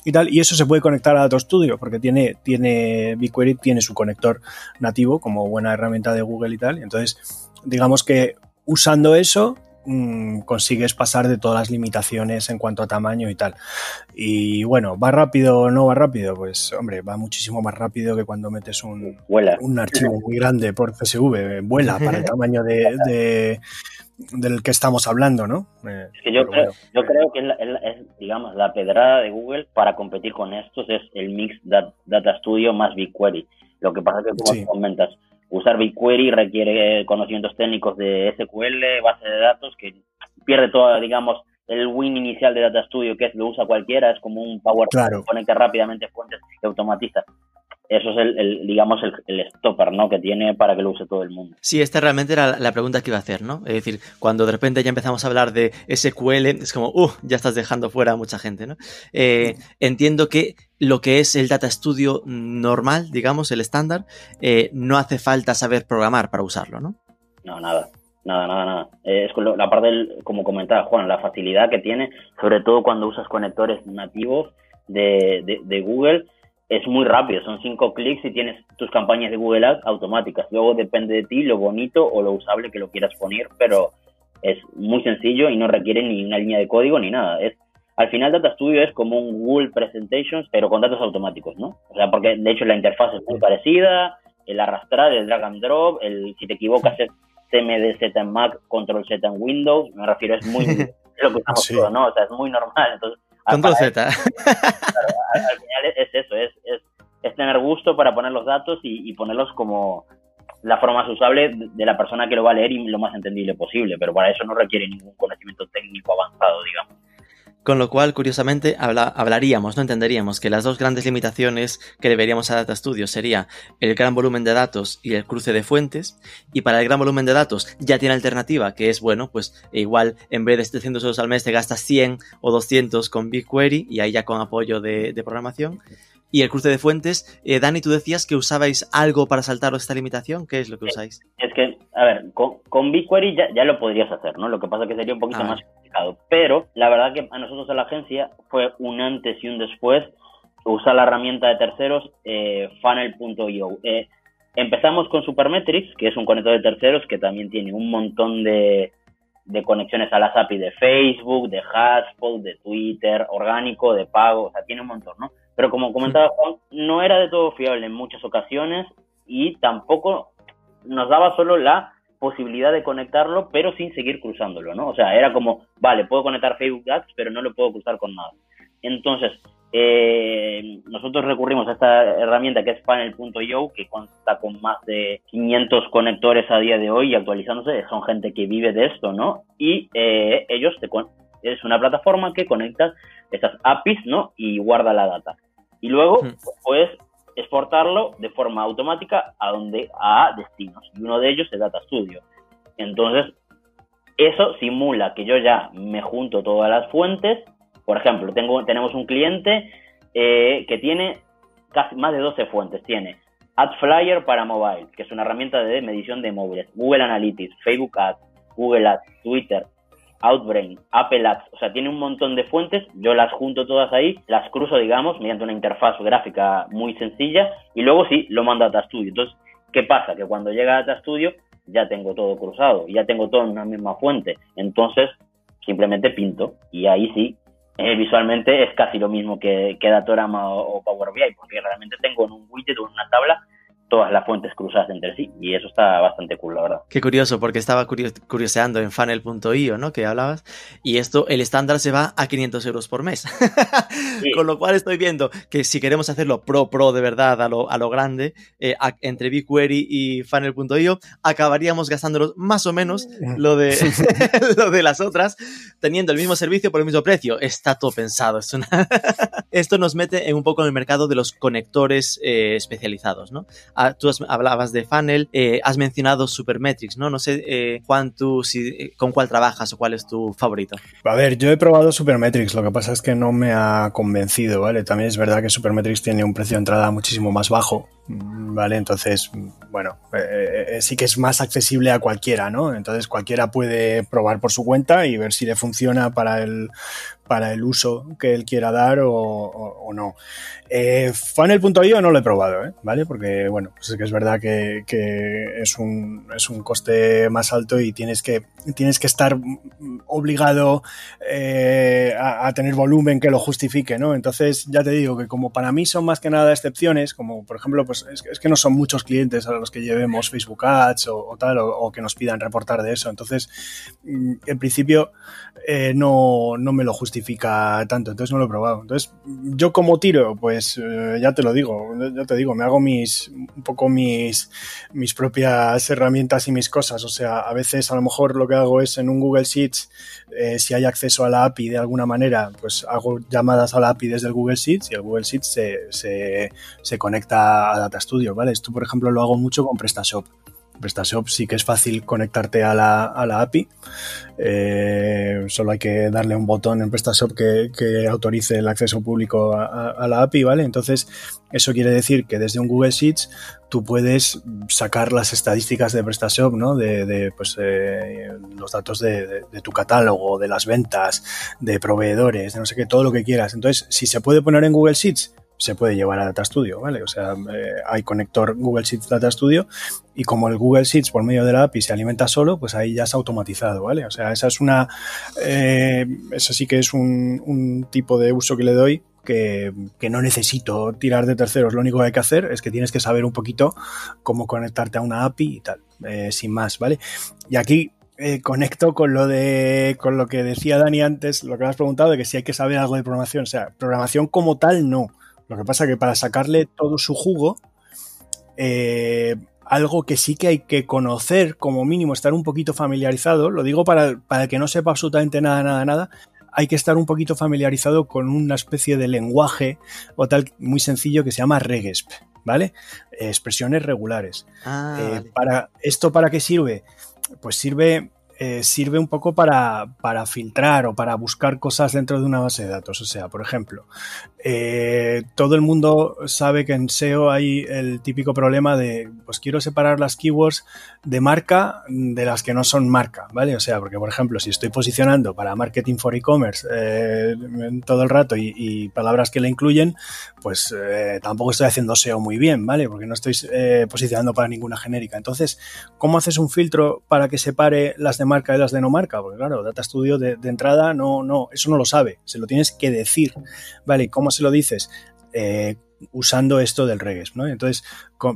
y tal. Y eso se puede conectar a Datos Studio porque tiene, tiene BigQuery tiene su conector nativo como buena herramienta de Google y tal. Entonces, digamos que usando eso mm, consigues pasar de todas las limitaciones en cuanto a tamaño y tal. Y bueno, ¿va rápido o no va rápido? Pues hombre, va muchísimo más rápido que cuando metes un, un archivo muy grande por CSV. Vuela para el tamaño de, del que estamos hablando, ¿no? Eh, es que yo, creo, yo creo que es, digamos, la pedrada de Google para competir con estos es el mix Data Studio más BigQuery. Lo que pasa es que, como comentas, usar BigQuery requiere conocimientos técnicos de SQL, base de datos, que pierde todo, digamos, el win inicial de Data Studio, que es lo usa cualquiera, es como un Power que conecta rápidamente fuentes y automatiza eso es el, digamos, el, stopper, ¿no? Que tiene para que lo use todo el mundo. Sí, esta realmente era la pregunta que iba a hacer, ¿no? Es decir, cuando de repente ya empezamos a hablar de SQL, es como, uh, ya estás dejando fuera a mucha gente, ¿no? Eh, entiendo que lo que es el Data Studio normal, digamos, el estándar, eh, no hace falta saber programar para usarlo, ¿no? No, nada. Nada, nada, nada. Eh, es la parte, del, como comentaba Juan, la facilidad que tiene, sobre todo cuando usas conectores nativos de, de, de Google, es muy rápido, son cinco clics y tienes tus campañas de Google Ads automáticas. Luego depende de ti lo bonito o lo usable que lo quieras poner, pero es muy sencillo y no requiere ni una línea de código ni nada. Es al final Data Studio es como un Google Presentations, pero con datos automáticos, ¿no? O sea, porque de hecho la interfaz es muy parecida, el arrastrar, el drag and drop, el si te equivocas es CMD Z en Mac, Control Z en Windows, me refiero, es muy lo que usamos todos, ¿no? O sea, es muy normal. Entonces, Control Z. al, final es eso, es, es, tener gusto para poner los datos y, ponerlos como la forma más usable de la persona que lo va a leer y lo más entendible posible, pero para eso no requiere ningún conocimiento técnico avanzado, digamos. Con lo cual, curiosamente, hablaríamos, no entenderíamos que las dos grandes limitaciones que deberíamos a Data Studio sería el gran volumen de datos y el cruce de fuentes. Y para el gran volumen de datos ya tiene alternativa, que es, bueno, pues igual en vez de 700 euros al mes te gastas 100 o 200 con BigQuery y ahí ya con apoyo de, programación. Y el cruce de fuentes, eh, Dani, tú decías que usabais algo para saltaros esta limitación. ¿Qué es lo que usáis? Es que, a ver, con, BigQuery ya, lo podrías hacer, ¿no? Lo que pasa es que sería un poquito ah. Más pero la verdad que a nosotros en la agencia fue un antes y un después usar la herramienta de terceros eh, funnel.io. Eh, empezamos con Supermetrics, que es un conector de terceros que también tiene un montón de, conexiones a las API de Facebook, de Haspel, de Twitter, orgánico, de pago, o sea, tiene un montón, ¿no? Pero como comentaba Juan, no era de todo fiable en muchas ocasiones y tampoco nos daba solo la posibilidad de conectarlo, pero sin seguir cruzándolo, ¿no? O sea, era como, vale, puedo conectar Facebook Ads, pero no lo puedo cruzar con nada. Entonces, eh, nosotros recurrimos a esta herramienta que es panel.io, que consta con más de 500 conectores a día de hoy y actualizándose, son gente que vive de esto, ¿no? Y eh, ellos te es una plataforma que conecta estas APIs, ¿no? Y guarda la data. Y luego, hmm. pues, exportarlo de forma automática a donde a destinos y uno de ellos es Data Studio. Entonces, eso simula que yo ya me junto todas las fuentes. Por ejemplo, tengo, tenemos un cliente eh, que tiene casi más de 12 fuentes. Tiene AdFlyer para mobile, que es una herramienta de medición de móviles, Google Analytics, Facebook Ads, Google Ads, Twitter, Outbrain, Apple Ads, o sea, tiene un montón de fuentes, yo las junto todas ahí, las cruzo, digamos, mediante una interfaz gráfica muy sencilla y luego sí, lo mando a Data Studio. Entonces, ¿qué pasa? Que cuando llega a Data Studio ya tengo todo cruzado, ya tengo todo en una misma fuente. Entonces, simplemente pinto y ahí sí, eh, visualmente es casi lo mismo que, que Datorama o, o Power BI, porque realmente tengo en un widget o en una tabla todas las fuentes cruzadas entre sí y eso está bastante cool, la verdad. Qué curioso, porque estaba curioseando en funnel.io, ¿no? Que hablabas, y esto, el estándar se va a 500 euros por mes. Sí. Con lo cual estoy viendo que si queremos hacerlo pro, pro de verdad, a lo, a lo grande, eh, a, entre BigQuery y funnel.io, acabaríamos gastándonos más o menos lo de, lo de las otras, teniendo el mismo servicio por el mismo precio. Está todo pensado. Es una esto nos mete en un poco en el mercado de los conectores eh, especializados, ¿no? Ah, tú hablabas de funnel, eh, has mencionado Supermetrics, ¿no? No sé eh, eh, con cuál trabajas o cuál es tu favorito. A ver, yo he probado Supermetrics, lo que pasa es que no me ha convencido, ¿vale? También es verdad que Supermetrics tiene un precio de entrada muchísimo más bajo, ¿vale? Entonces, bueno, eh, sí que es más accesible a cualquiera, ¿no? Entonces cualquiera puede probar por su cuenta y ver si le funciona para el, para el uso que él quiera dar o, o, o no. Eh, Funnel.io no lo he probado, ¿eh? ¿vale? Porque, bueno, pues es que es verdad que, que, es, un, es un coste más alto y tienes que, tienes que estar obligado eh, a, a, tener volumen que lo justifique, ¿no? Entonces, ya te digo que como para mí son más que nada excepciones, como por ejemplo, pues es, que no son muchos clientes a los que llevemos Facebook Ads o, tal, o, o, que nos pidan reportar de eso. Entonces, mm, en principio, eh, no, no me lo justifica tanto, entonces no lo he probado. Entonces, yo como tiro, pues eh, ya te lo digo, ya te digo, me hago mis, un poco mis, mis propias herramientas y mis cosas. O sea, a veces a lo mejor lo que hago es en un Google Sheets, eh, si hay acceso a la API de alguna manera, pues hago llamadas a la API desde el Google Sheets y el Google Sheets se, se, se conecta a Data Studio, ¿vale? Esto, por ejemplo, lo hago mucho con PrestaShop. PrestaShop sí que es fácil conectarte a la, a la API. Eh, solo hay que darle un botón en PrestaShop que, que autorice el acceso público a, la API, ¿vale? Entonces, eso quiere decir que desde un Google Sheets tú puedes sacar las estadísticas de PrestaShop, ¿no? De, pues, eh, los datos de, de, de, tu catálogo, de las ventas, de proveedores, de no sé qué, todo lo que quieras. Entonces, si se puede poner en Google Sheets, se puede llevar a Data Studio, ¿vale? O sea, eh, hay conector Google Sheets Data Studio y como el Google Sheets por medio de la API se alimenta solo, pues ahí ya es automatizado, ¿vale? O sea, esa es una, eh, eso sí que es un, un, tipo de uso que le doy que, que, no necesito tirar de terceros, lo único que hay que hacer es que tienes que saber un poquito cómo conectarte a una API y tal, eh, sin más, ¿vale? Y aquí eh, conecto con lo de con lo que decía Dani antes, lo que me has preguntado de que si hay que saber algo de programación, o sea, programación como tal no lo que pasa es que para sacarle todo su jugo, eh, algo que sí que hay que conocer, como mínimo, estar un poquito familiarizado, lo digo para, para el que no sepa absolutamente nada, nada, nada, hay que estar un poquito familiarizado con una especie de lenguaje o tal muy sencillo que se llama Regesp, ¿vale? expresiones regulares. Ah, eh, vale. para, ¿Esto para qué sirve? Pues sirve eh, sirve un poco para, para, filtrar o para buscar cosas dentro de una base de datos. O sea, por ejemplo, eh, todo el mundo sabe que en SEO hay el típico problema de, pues quiero separar las keywords de marca de las que no son marca, ¿vale? O sea, porque, por ejemplo, si estoy posicionando para marketing for e-commerce eh, todo el rato y, y, palabras que le incluyen, pues tampoco estoy haciendo SEO muy bien, ¿vale? Porque no estoy posicionando para ninguna genérica. Entonces, ¿cómo haces un filtro para que separe las de marca y las de no marca? Porque claro, Data Studio de, de entrada no, no, eso no lo sabe, se lo tienes que decir, ¿vale? ¿Cómo se lo dices? Eh, usando esto del reges, ¿no? Entonces,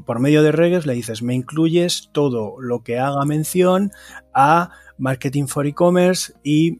por medio de reges le dices, me incluyes todo lo que haga mención a marketing for e-commerce y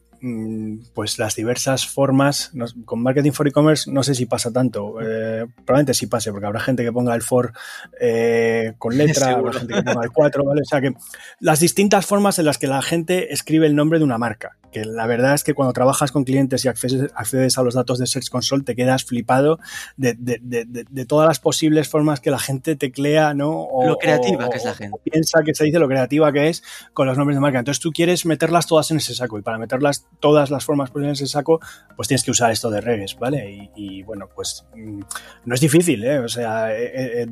pues las diversas formas con marketing for e-commerce no sé si pasa tanto eh, probablemente sí pase porque habrá gente que ponga el for eh, con letra habrá gente que ponga el 4 vale o sea que las distintas formas en las que la gente escribe el nombre de una marca que la verdad es que cuando trabajas con clientes y accedes, accedes a los datos de Search Console te quedas flipado de, de, de, de, todas las posibles formas que la gente teclea, ¿no? O, lo creativa o, que es la gente. piensa que se dice lo creativa que es con los nombres de marca. Entonces tú quieres meterlas todas en ese saco y para meterlas todas las formas posibles en saco, pues tienes que usar esto de reges, ¿vale? Y, bueno, pues mm, no es difícil, ¿eh? O sea, eh, eh,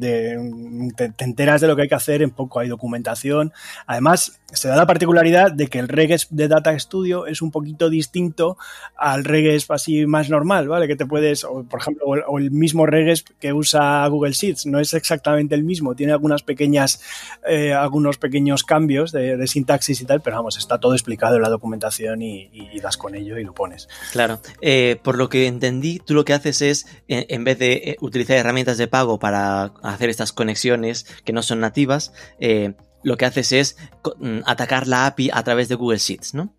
te, enteras de lo que hay que hacer, en poco hay documentación. Además, se da la particularidad de que el reges de Data Studio es un poquito distinto al reges así más normal, ¿vale? Que te puedes, por ejemplo, o el, mismo reges que usa Google Sheets, no es exactamente el mismo, tiene algunas pequeñas, algunos pequeños cambios de, sintaxis y tal, pero vamos, está todo explicado en la documentación y das con ello y lo pones. Claro. Eh, por lo que entendí, tú lo que haces es, en, vez de eh, utilizar herramientas de pago para hacer estas conexiones que no son nativas, eh, lo que haces es mm, atacar la API a través de Google Sheets, ¿no?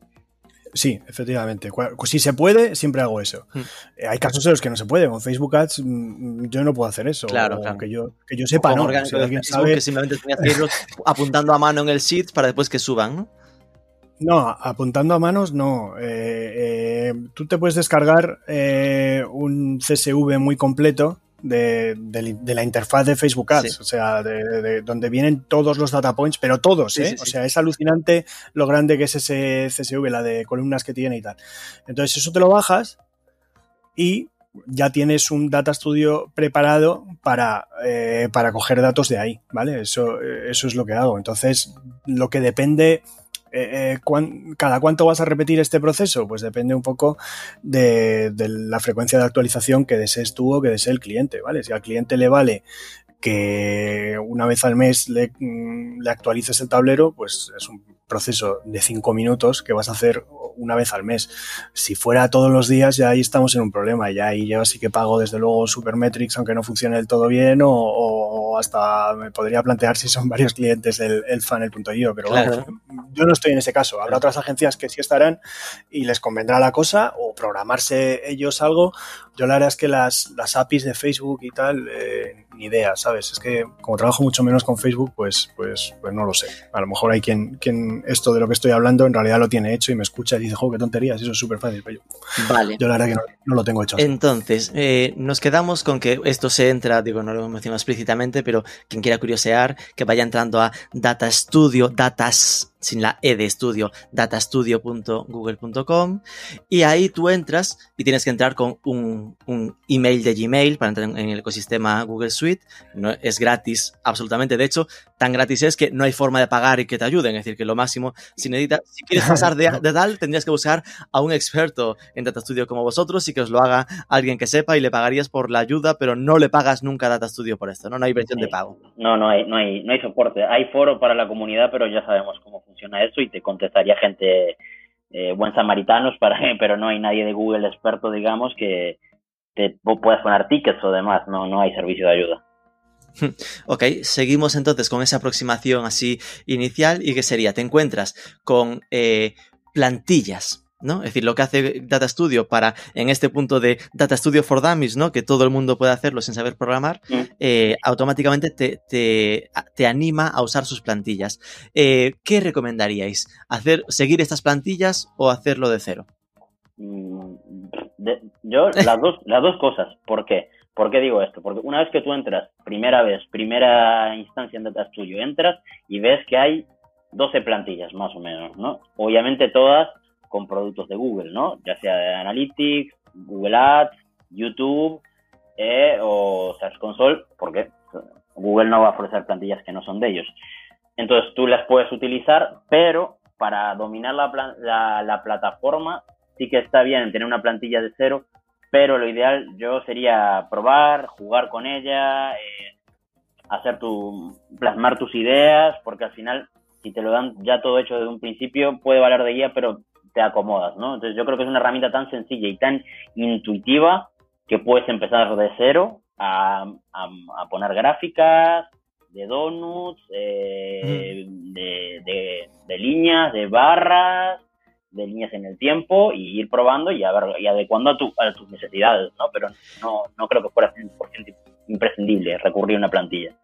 Sí, efectivamente. Si se puede, siempre hago eso. Hmm. Hay casos en los que no se puede. Con Facebook Ads mm, yo no puedo hacer eso. Claro, claro. Que yo, que yo sepa, ¿no? Si alguien sabe... Que simplemente que irlos apuntando a mano en el Sheets para después que suban, ¿no? No, apuntando a manos no. Eh, eh, tú te puedes descargar eh, un CSV muy completo de, la interfaz de Facebook Ads, o sea, de, donde vienen todos los data points, pero todos, ¿eh? o sea, es alucinante lo grande que es ese CSV, la de columnas que tiene y tal. Entonces, eso te lo bajas y ya tienes un Data Studio preparado para, para coger datos de ahí, ¿vale? Eso, eso es lo que hago. Entonces, lo que depende eh, eh, ¿cada cuánto vas a repetir este proceso? Pues depende un poco de, la frecuencia de actualización que desees tú o que desee el cliente, ¿vale? Si al cliente le vale que una vez al mes le, mm, le actualices el tablero, pues es un proceso de cinco minutos que vas a hacer una vez al mes. Si fuera todos los días, ya ahí estamos en un problema. Ya ahí yo sí que pago, desde luego, Supermetrics, aunque no funcione del todo bien, o, hasta me podría plantear si son varios clientes el, el funnel.io. Pero yo no estoy en ese caso. Habrá otras agencias que sí estarán y les convendrá la cosa, o programarse ellos algo. Yo la verdad es que las, las APIs de Facebook y tal, eh, ni idea, ¿sabes? Es que como trabajo mucho menos con Facebook, pues, pues, pues no lo sé. A lo mejor hay quien, quien esto de lo que estoy hablando en realidad lo tiene hecho y me escucha y dice, jo, qué tonterías, eso es súper fácil. Pero yo, vale. yo la verdad que no, lo tengo hecho. Entonces, eh, nos quedamos con que esto se entra, digo, no lo hemos mencionado explícitamente, pero quien quiera curiosear, que vaya entrando a Data Studio, Datas sin la E de estudio, datastudio.google.com y ahí tú entras y tienes que entrar con un, email de Gmail para entrar en, el ecosistema Google Suite. No, es gratis, absolutamente. De hecho, tan gratis es que no hay forma de pagar y que te ayuden. Es decir, que lo máximo, si necesitas, si quieres pasar de, tal, tendrías que buscar a un experto en Data Studio como vosotros y que os lo haga alguien que sepa y le pagarías por la ayuda, pero no le pagas nunca a Data Studio por esto, ¿no? No hay versión de pago. No, no hay, no hay, no hay soporte. Hay foro para la comunidad, pero ya sabemos cómo funciona funciona eso y te contestaría gente eh, buen samaritanos, para, pero no hay nadie de Google experto, digamos, que te puedas poner tickets o demás, no, no hay servicio de ayuda. Ok, seguimos entonces con esa aproximación así inicial y que sería, te encuentras con eh, plantillas ¿no? Es decir, lo que hace Data Studio para, en este punto de Data Studio for Dummies, ¿no? Que todo el mundo puede hacerlo sin saber programar, mm. eh, automáticamente te, te, anima a usar sus plantillas. Eh, ¿Qué recomendaríais? ¿Hacer, ¿Seguir estas plantillas o hacerlo de cero? Mm, yo, las dos, las dos cosas. ¿Por qué? ¿Por qué digo esto? Porque una vez que tú entras, primera vez, primera instancia en Data Studio, entras y ves que hay 12 plantillas, más o menos, ¿no? Obviamente todas con productos de Google, ¿no? Ya sea de Analytics, Google Ads, YouTube eh, o Search Console, porque Google no va a ofrecer plantillas que no son de ellos. Entonces tú las puedes utilizar, pero para dominar la, la, plataforma sí que está bien tener una plantilla de cero, pero lo ideal yo sería probar, jugar con ella, eh, hacer tu, plasmar tus ideas, porque al final si te lo dan ya todo hecho desde un principio puede valer de guía, pero te acomodas, ¿no? Entonces yo creo que es una herramienta tan sencilla y tan intuitiva que puedes empezar de cero a, poner gráficas de donuts, eh, de, líneas, de barras, de líneas en el tiempo y ir probando y, a ver, y adecuando a, a tus necesidades, ¿no? Pero no, no creo que fuera 100% imprescindible recurrir a una plantilla.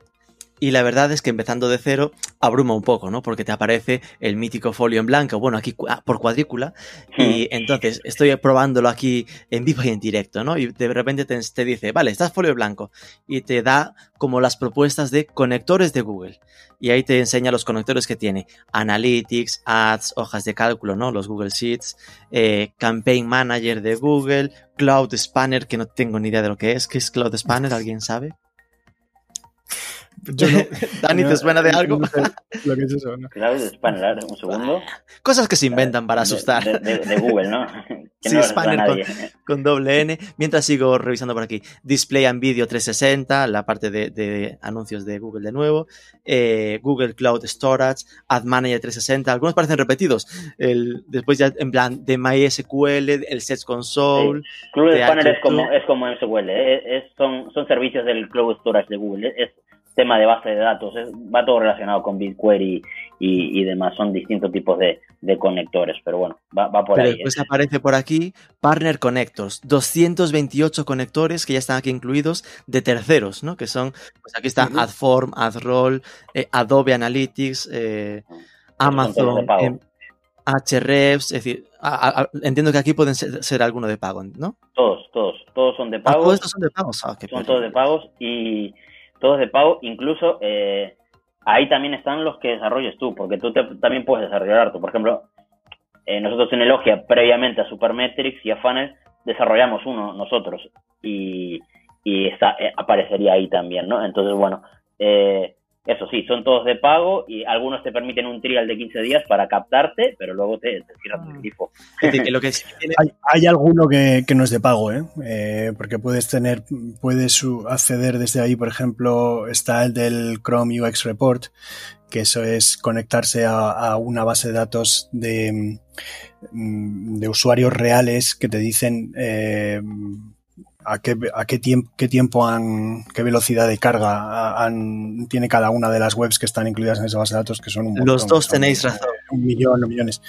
Y la verdad es que empezando de cero abruma un poco, ¿no? Porque te aparece el mítico folio en blanco, bueno, aquí ah, por cuadrícula. Y entonces estoy probándolo aquí en vivo y en directo, ¿no? Y de repente te, te dice, vale, estás folio en blanco. Y te da como las propuestas de conectores de Google. Y ahí te enseña los conectores que tiene. Analytics, Ads, hojas de cálculo, ¿no? Los Google Sheets, eh, Campaign Manager de Google, Cloud Spanner, que no tengo ni idea de lo que es. ¿Qué es Cloud Spanner? ¿Alguien sabe? Yo no, Dani, ¿te suena de algo? No sé lo que es eso, ¿no? Claro, Spanner, un segundo. Cosas que se inventan para asustar. De, de- de Google, ¿no? Que Sí, no Spanner con, con doble N. Mientras sigo revisando por aquí. Display and Video 360, la parte de, de anuncios de Google de nuevo. Eh, Google Cloud Storage, Ad Manager 360. Algunos parecen repetidos. El, después ya en plan de MySQL, el Search Console. Cloud de Spanner es como, es como MSQL, es, es- son, son servicios del Cloud Storage de Google, es, es tema de base de datos, es- va todo relacionado con BigQuery y, y demás, son distintos tipos de, de conectores, pero bueno, va, va por Pero ahí. después aparece por aquí Partner Connectors, 228 conectores que ya están aquí incluidos de terceros, ¿no? Que son, pues aquí está Ujú. AdForm, AdRoll, eh, Adobe Analytics, eh, Amazon, pago. em, Ahrefs, es decir, a- a- entiendo que aquí pueden ser, ser alguno de pago, ¿no? Todos, todos, todos son de Ah, pago, todos estos son de pagos. Ah, son todos de pagos y todos de pago, incluso eh, ahí también están los que desarrolles tú, porque tú te- también puedes desarrollar tú. Por ejemplo, eh, nosotros en Elogia, previamente a Supermetrics y a Funnel, desarrollamos uno nosotros y, y está, eh, aparecería ahí también, ¿no? Entonces, bueno, eh, eso sí, son todos de pago y algunos te permiten un trial de 15 días para captarte, pero luego te, te cierran que sí tiene- Hay, hay alguno que, que no es de pago, ¿eh? Eh, porque puedes tener, puedes acceder desde ahí, por ejemplo, está el del Chrome UX Report, que eso es conectarse a, a una base de datos de, mm, de usuarios reales que te dicen eh, a qué, a qué tiempo, qué tiempo han, qué velocidad de carga han, tiene cada una de las webs que están incluidas en esa base de datos, que son un montón, Los dos tenéis razón. Un millón o millones.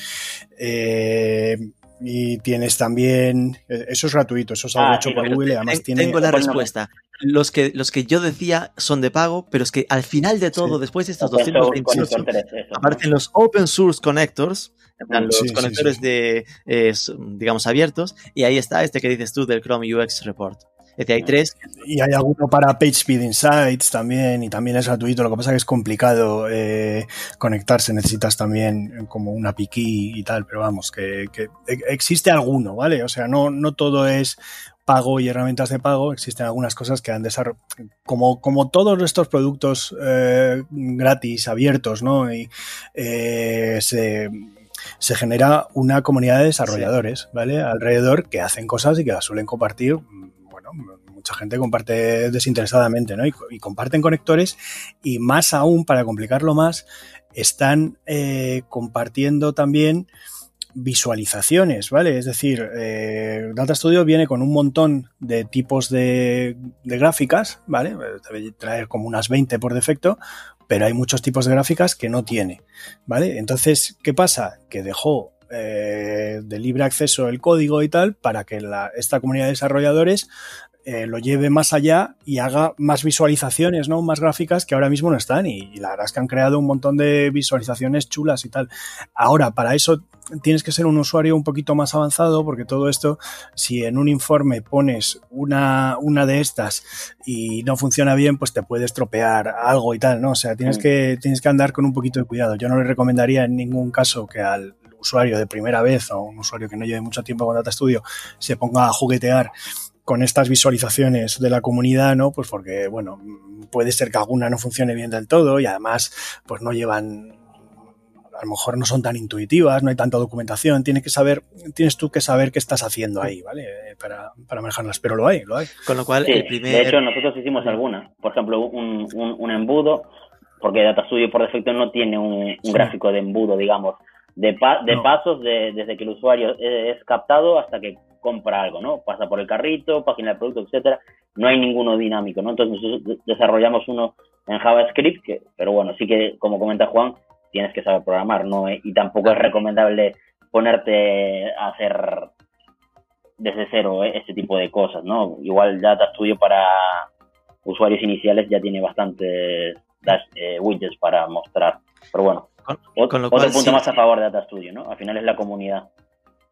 Eh, y tienes también, eh, eso es gratuito, eso es algo Ah, hecho por Google y además tiene... Tengo la respuesta. Los que, los que yo decía son de pago, pero es que al final de todo, Sí. después de estos Open source 228, Connector 3, eso, ¿no? aparecen los open source connectors, en plan, los Sí, conectores sí. de, eh, digamos, abiertos, y ahí está este que dices tú del Chrome UX Report. Es decir, hay tres. Y hay alguno para PageSpeed Insights también, y también es gratuito. Lo que pasa es que es complicado eh, conectarse, necesitas también como una piqui y tal, pero vamos, que, que e- existe alguno, ¿vale? O sea, no, no todo es pago y herramientas de pago, existen algunas cosas que han desarrollado, como, como todos estos productos eh, gratis, abiertos, ¿no? Y eh, se, se genera una comunidad de desarrolladores, ¿vale? Alrededor que hacen cosas y que las suelen compartir, mucha gente comparte desinteresadamente, ¿no? Y, comparten conectores y más aún, para complicarlo más, están eh, compartiendo también visualizaciones, ¿vale? Es decir, eh, Data Studio viene con un montón de tipos de, de gráficas, ¿vale? Debe traer como unas 20 por defecto, pero hay muchos tipos de gráficas que no tiene, ¿vale? Entonces, ¿qué pasa? Que dejó eh, de libre acceso el código y tal para que la, esta comunidad de desarrolladores eh, lo lleve más allá y haga más visualizaciones, ¿no? Más gráficas que ahora mismo no están. Y, y la verdad es que han creado un montón de visualizaciones chulas y tal. Ahora, para eso tienes que ser un usuario un poquito más avanzado, porque todo esto, si en un informe pones una, una de estas y no funciona bien, pues te puede estropear algo y tal, ¿no? O sea, tienes que, tienes que andar con un poquito de cuidado. Yo no le recomendaría en ningún caso que al usuario de primera vez o un usuario que no lleve mucho tiempo con Data Studio se ponga a juguetear con estas visualizaciones de la comunidad, ¿no? Pues porque, bueno, puede ser que alguna no funcione bien del todo y además, pues no llevan, a lo mejor no son tan intuitivas, no hay tanta documentación, tienes que saber, tienes tú que saber qué estás haciendo ahí, ¿vale? Eh, Para, para manejarlas, pero lo hay, lo hay. Con lo cual, Sí, el primer. de hecho nosotros hicimos alguna. Por ejemplo, un, un, un embudo, porque Data Studio por defecto no tiene un, un Sí. gráfico de embudo, digamos, de, pa- de No. pasos de- desde que el usuario es captado hasta que compra algo, ¿no? Pasa por el carrito, página de producto, etcétera. No hay ninguno dinámico, ¿no? Entonces nosotros de- desarrollamos uno en JavaScript, que, pero bueno, sí que, como comenta Juan, tienes que saber programar, ¿no? Y tampoco es recomendable ponerte a hacer desde cero eh, este tipo de cosas, ¿no? Igual Data Studio para usuarios iniciales ya tiene bastantes dash, eh, widgets para mostrar. Pero bueno, Con- ot- con lo otro cual, punto sí. más a favor de Data Studio, ¿no? Al final es la comunidad.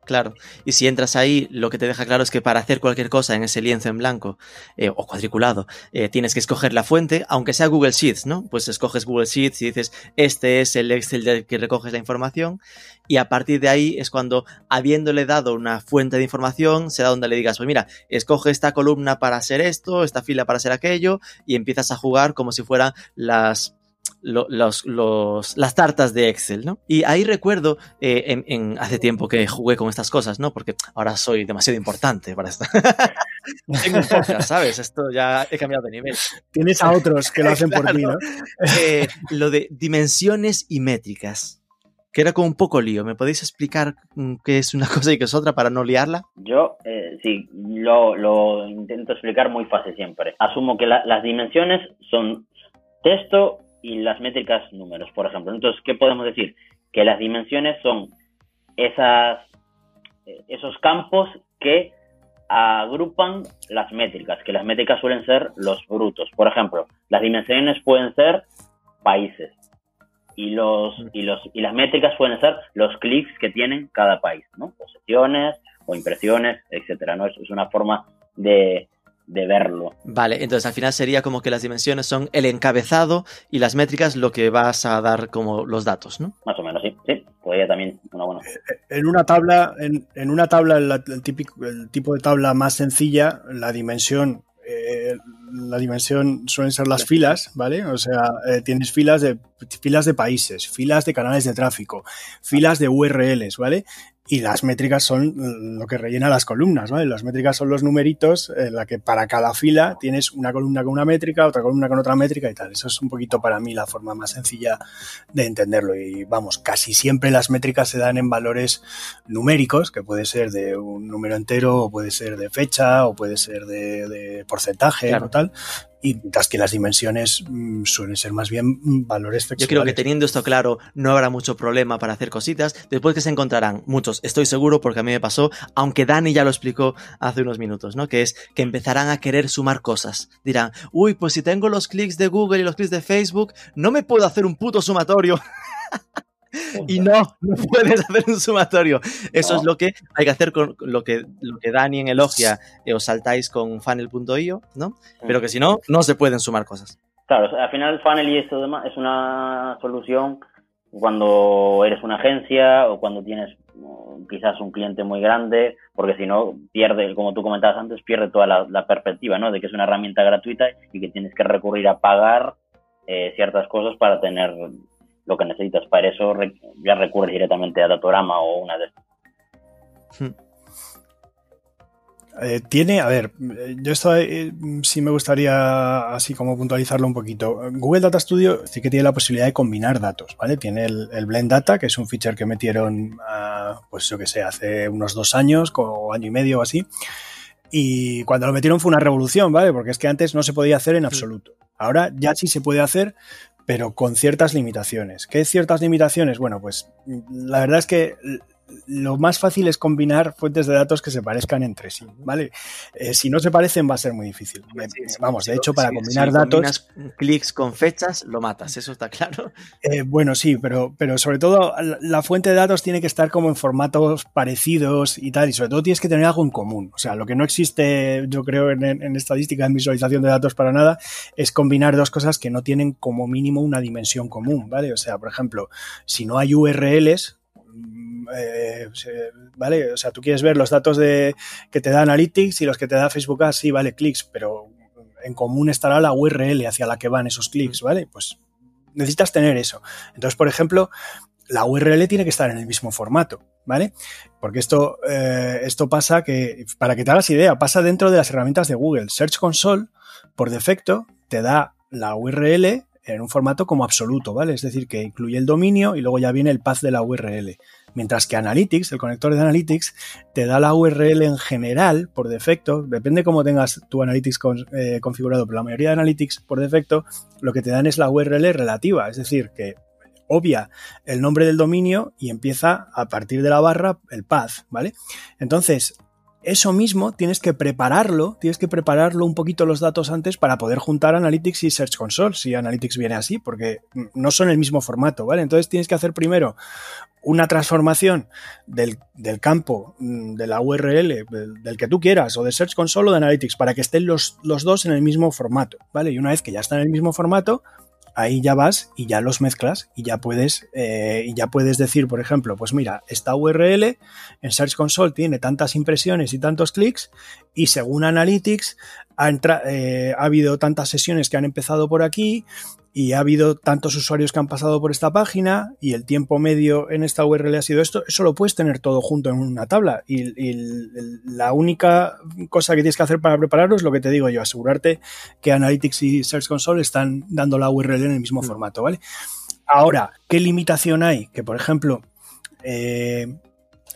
Claro, y si entras ahí, lo que te deja claro es que para hacer cualquier cosa en ese lienzo en blanco eh, o cuadriculado, eh, tienes que escoger la fuente, aunque sea Google Sheets, ¿no? Pues escoges Google Sheets y dices, este es el Excel del que recoges la información, y a partir de ahí es cuando, habiéndole dado una fuente de información, será donde le digas, pues mira, escoge esta columna para hacer esto, esta fila para hacer aquello, y empiezas a jugar como si fueran las lo- los, los- las tartas de Excel, ¿no? Y ahí recuerdo, eh, en, en- hace tiempo que jugué con estas cosas, ¿no? Porque ahora soy demasiado importante para esto. Tengo un podcast, ¿sabes? Esto ya he cambiado de nivel. Tienes a otros que lo hacen por ti, ¿no? Eh, lo de dimensiones y métricas, que era como un poco lío. ¿Me podéis explicar mm, qué es una cosa y qué es otra para no liarla? Yo, eh, sí, lo, lo intento explicar muy fácil siempre. Asumo que la- las dimensiones son texto y las métricas números, por ejemplo. Entonces, ¿qué podemos decir? Que las dimensiones son esas, eh, esos campos que agrupan las métricas, que las métricas suelen ser los brutos. Por ejemplo, las dimensiones pueden ser países y los y los y las métricas pueden ser los clics que tienen cada país, ¿no? Posesiones o impresiones, etcétera, ¿no? Es, es una forma de, de verlo. Vale, entonces al final sería como que las dimensiones son el encabezado y las métricas lo que vas a dar como los datos, ¿no? Más o menos, sí. Sí, podría también, una buena. En una tabla, en, en una tabla, el, el típico, el tipo de tabla más sencilla, la dimensión, eh, la dimensión suelen ser las filas, ¿vale? O sea, eh, tienes filas de filas de países, filas de canales de tráfico, filas de URLs, ¿vale? Y las métricas son lo que rellena las columnas, ¿vale? Las métricas son los numeritos en la que para cada fila tienes una columna con una métrica, otra columna con otra métrica y tal. Eso es un poquito para mí la forma más sencilla de entenderlo. Y vamos, casi siempre las métricas se dan en valores numéricos, que puede ser de un número entero, o puede ser de fecha, o puede ser de, de porcentaje Claro. o tal. Y mientras que las dimensiones mm, suelen ser más bien mm, valores Yo textuales. creo que teniendo esto claro no habrá mucho problema para hacer cositas. Después que se encontrarán muchos, estoy seguro porque a mí me pasó, aunque Dani ya lo explicó hace unos minutos, ¿no? Que es que empezarán a querer sumar cosas. Dirán, uy, pues si tengo los clics de Google y los clics de Facebook, no me puedo hacer un puto sumatorio. Y no, no puedes hacer un sumatorio. Eso No. es lo que hay que hacer con lo que, lo que Dani en Elogia eh, os saltáis con funnel.io, ¿no? Pero que si no, no se pueden sumar cosas. Claro, al final Funnel y esto demás es una solución cuando eres una agencia o cuando tienes mm, quizás un cliente muy grande, porque si no pierde, como tú comentabas antes, pierde toda la, la perspectiva, ¿no? De que es una herramienta gratuita y que tienes que recurrir a pagar eh, ciertas cosas para tener lo que necesitas. Para eso ya recurres directamente a Datorama o una de estas. Eh, tiene, a ver, eh, yo esto eh, sí me gustaría así como puntualizarlo un poquito. Google Data Studio sí que tiene la posibilidad de combinar datos, ¿vale? Tiene el, el Blend Data, que es un feature que metieron, ah, pues yo que sé, hace unos dos años o año y medio o así. Y cuando lo metieron fue una revolución, ¿vale? Porque es que antes no se podía hacer en absoluto. Ahora ya sí se puede hacer, pero con ciertas limitaciones. ¿Qué ciertas limitaciones? Bueno, pues la verdad es que lo más fácil es combinar fuentes de datos que se parezcan entre sí, ¿vale? Eh, si no se parecen va a ser muy difícil. Vamos, de hecho, para combinar si datos... combinas clics con fechas, lo matas, eso está claro. Eh, bueno, sí, pero, pero sobre todo la, la fuente de datos tiene que estar como en formatos parecidos y tal, y sobre todo tienes que tener algo en común. O sea, lo que no existe, yo creo, en, en estadística, en visualización de datos para nada, es combinar dos cosas que no tienen como mínimo una dimensión común, ¿vale? O sea, por ejemplo, si no hay URLs, eh, ¿vale? O sea, tú quieres ver los datos de, que te da Analytics y los que te da Facebook Ads, sí, vale, clics, pero en común estará la URL hacia la que van esos clics, ¿vale? Pues necesitas tener eso. Entonces, por ejemplo, la URL tiene que estar en el mismo formato, ¿vale? Porque esto, eh, esto pasa que, para que te hagas idea, pasa dentro de las herramientas de Google. Search Console, por defecto, te da la URL en un formato como absoluto, ¿vale? Es decir, que incluye el dominio y luego ya viene el path de la URL. Mientras que Analytics, el conector de Analytics, te da la URL en general, por defecto, depende cómo tengas tu Analytics eh, configurado, pero la mayoría de Analytics, por defecto, lo que te dan es la URL relativa, es decir, que obvia el nombre del dominio y empieza a partir de la barra el path, ¿vale? Entonces, eso mismo tienes que prepararlo, tienes que prepararlo un poquito los datos antes para poder juntar Analytics y Search Console, si Analytics viene así, porque no son el mismo formato, ¿vale? Entonces tienes que hacer primero una transformación del, campo, mm, de la URL, del, que tú quieras, o de Search Console o de Analytics, para que estén los, los dos en el mismo formato, ¿vale? Y una vez que ya están en el mismo formato, ahí ya vas y ya los mezclas y ya puedes, eh, y ya puedes decir, por ejemplo, pues mira, esta URL en Search Console tiene tantas impresiones y tantos clics y según Analytics ha, eh, ha habido tantas sesiones que han empezado por aquí y ha habido tantos usuarios que han pasado por esta página y el tiempo medio en esta URL ha sido esto, eso lo puedes tener todo junto en una tabla y, la única cosa que tienes que hacer para prepararlo es lo que te digo yo, asegurarte que Analytics y Search Console están dando la URL en el mismo mm. formato, ¿vale? Ahora, ¿qué limitación hay? Que por ejemplo, eh,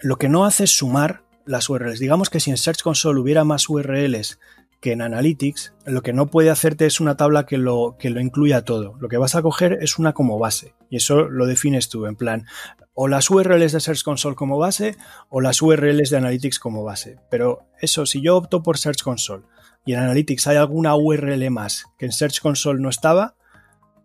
lo que no hace es sumar las URLs. Digamos que si en Search Console hubiera más URLs que en Analytics lo que no puede hacerte es una tabla que lo, que lo incluya todo. Lo que vas a coger es una como base. Y eso lo defines tú, en plan, o las URLs de Search Console como base o las URLs de Analytics como base. Pero eso, si yo opto por Search Console y en Analytics hay alguna URL más que en Search Console no estaba,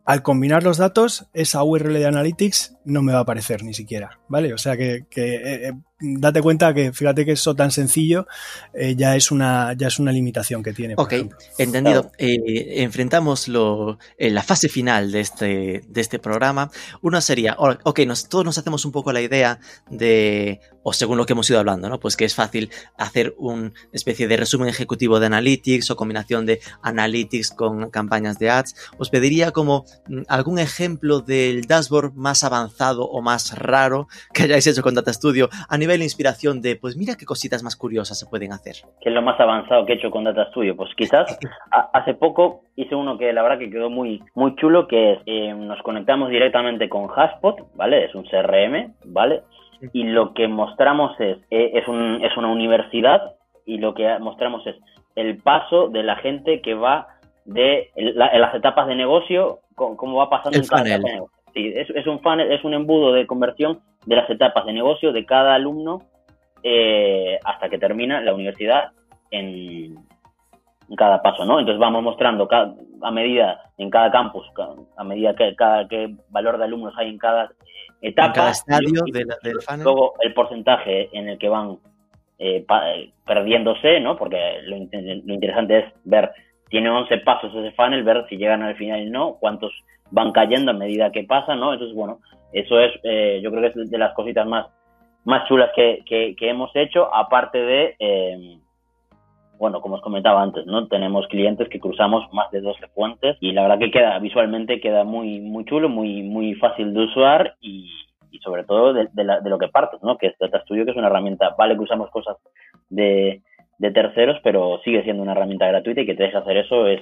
al combinar los datos, esa URL de Analytics no me va a aparecer ni siquiera, ¿vale? O sea que, eh, eh, date cuenta que fíjate que eso tan sencillo eh, ya, es una, ya es una limitación que tiene. ok, entendido. enfrentamos lo, la fase final de este, de este programa. Una sería, ok, todos nos hacemos un poco la idea de, o según lo que hemos ido hablando, ¿no? Pues que es fácil hacer una especie de resumen ejecutivo de Analytics o combinación de Analytics con campañas de ads. Os pediría como mm, algún ejemplo del dashboard más avanzado o más raro que hayáis hecho con Data Studio a nivel de inspiración de, pues mira qué cositas más curiosas se pueden hacer. ¿Qué es lo más avanzado que he hecho con Data Studio? Pues quizás hace poco hice uno que la verdad que quedó muy, muy chulo, que es, eh, nos conectamos directamente con Haspot, ¿vale? Es un CRM, ¿vale? Y lo que mostramos es, eh, es, un, es una universidad y lo que mostramos es el paso de la gente que va de las etapas de negocio, cómo va pasando en cada etapa de negocio. Sí, es, es, un funnel, es un embudo de conversión de las etapas de negocio de cada alumno eh, hasta que termina la universidad en, cada paso, ¿no? Entonces vamos mostrando a medida en cada campus, a medida que cada qué valor de alumnos hay en cada etapa. estadio del Luego el porcentaje en el que van eh, perdiéndose, ¿no? Porque lo, interesante es ver, tiene 11 pasos ese funnel, ver si llegan al final y no, cuántos van cayendo a medida que pasan, ¿no? Entonces, bueno, eso es, eh, yo creo que es de las cositas más, más chulas que, que, hemos hecho, aparte de, eh, bueno, como os comentaba antes, ¿no? Tenemos clientes que cruzamos más de 12 fuentes y la verdad que queda, visualmente queda muy, muy chulo, muy, muy fácil de usar y, sobre todo de, lo que partes, ¿no? Que es Data Studio, que es una herramienta, vale que usamos cosas de, terceros, pero sigue siendo una herramienta gratuita y que te deja hacer eso es,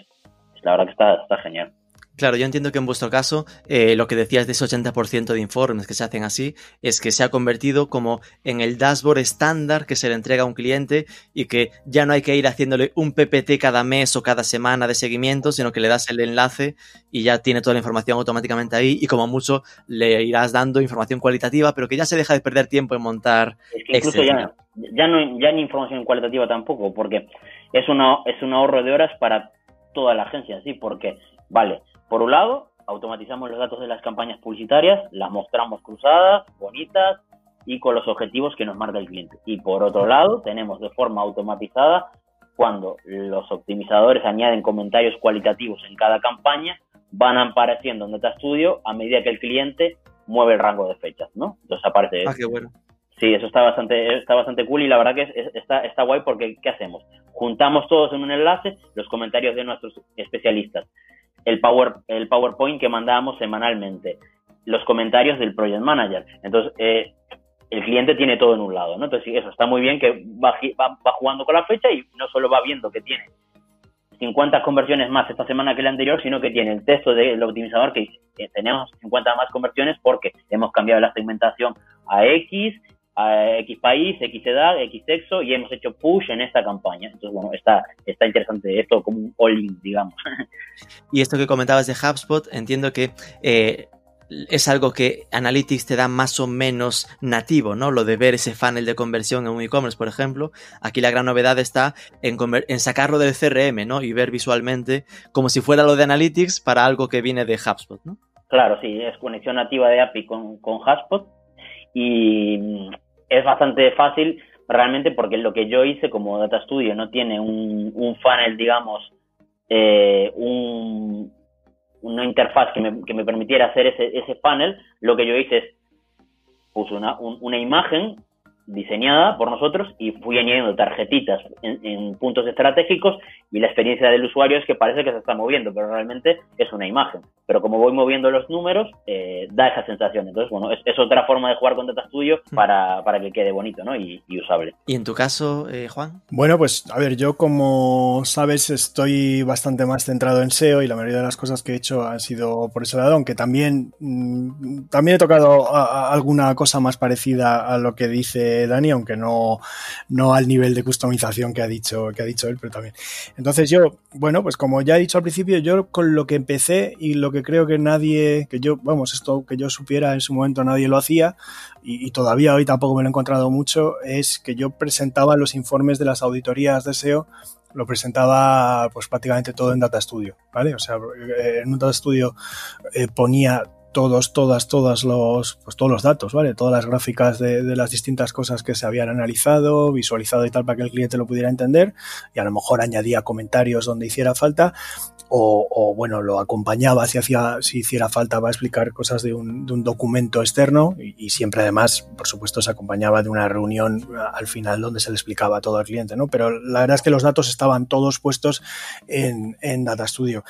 la verdad que está, está genial. Claro, yo entiendo que en vuestro caso eh, lo que decías de ese 80% de informes que se hacen así es que se ha convertido como en el dashboard estándar que se le entrega a un cliente y que ya no hay que ir haciéndole un PPT cada mes o cada semana de seguimiento, sino que le das el enlace y ya tiene toda la información automáticamente ahí y como mucho le irás dando información cualitativa, pero que ya se deja de perder tiempo en montar. Es que incluso ya, ya, no ya ni información cualitativa tampoco, porque es, una, es un ahorro de horas para toda la agencia, sí, porque, vale, por un lado, automatizamos los datos de las campañas publicitarias, las mostramos cruzadas, bonitas y con los objetivos que nos marca el cliente. Y por otro lado, tenemos de forma automatizada cuando los optimizadores añaden comentarios cualitativos en cada campaña, van apareciendo en Data Studio a medida que el cliente mueve el rango de fechas, ¿no? Entonces aparece. Ah, qué bueno. Sí, eso está bastante, está bastante cool y la verdad que está, está guay porque ¿qué hacemos? Juntamos todos en un enlace los comentarios de nuestros especialistas, el, power, el PowerPoint que mandábamos semanalmente, los comentarios del Project Manager. Entonces, eh, el cliente tiene todo en un lado. Entonces, eso está muy bien que va, va, jugando con la fecha y no solo va viendo que tiene 50 conversiones más esta semana que la anterior, sino que tiene el texto del optimizador que tenemos 50 más conversiones porque hemos cambiado la segmentación a X, a X país, X edad, X sexo y hemos hecho push en esta campaña. Entonces, bueno, está, está interesante esto como un all-in, digamos. Y esto que comentabas de HubSpot, entiendo que eh, es algo que Analytics te da más o menos nativo, ¿no? Lo de ver ese funnel de conversión en un e-commerce, por ejemplo. Aquí la gran novedad está en, en, sacarlo del CRM, ¿no? Y ver visualmente como si fuera lo de Analytics para algo que viene de HubSpot, ¿no? Claro, sí, es conexión nativa de API con, con HubSpot y es bastante fácil realmente porque lo que yo hice como Data Studio no tiene un, un funnel, digamos, eh, un, una interfaz que me, que me permitiera hacer ese, ese panel, lo que yo hice es puse una, una imagen diseñada por nosotros y fui añadiendo tarjetitas en, puntos estratégicos y la experiencia del usuario es que parece que se está moviendo, pero realmente es una imagen. Pero como voy moviendo los números, eh, da esa sensación. Entonces, bueno, es, otra forma de jugar con Data Studio hmm. para, para que quede bonito ¿no? y, usable. ¿Y en tu caso, eh, Juan? Bueno, pues a ver, yo como sabes estoy bastante más centrado en SEO y la mayoría de las cosas que he hecho han sido por ese lado, aunque también, mm, también he tocado alguna cosa más parecida a lo que dice Dani, aunque no, no al nivel de customización que ha dicho, que ha dicho él, pero también. Entonces yo, bueno, pues como ya he dicho al principio, yo con lo que empecé y lo que creo que nadie, que yo, vamos, esto que yo supiera en su momento nadie lo hacía, y, todavía hoy tampoco me lo he encontrado mucho, es que yo presentaba los informes de las auditorías de SEO lo presentaba pues prácticamente todo en Data Studio, ¿vale? O sea, en un Data Studio eh, ponía todos, todas, todas los, pues todos los datos, ¿vale? Todas las gráficas de, de, las distintas cosas que se habían analizado, visualizado y tal para que el cliente lo pudiera entender y a lo mejor añadía comentarios donde hiciera falta o, bueno, lo acompañaba si, hacía, si hiciera falta para explicar cosas de un, documento externo y, siempre además, por supuesto, se acompañaba de una reunión al final donde se le explicaba todo al cliente, ¿no? Pero la verdad es que los datos estaban todos puestos en, en Data Studio.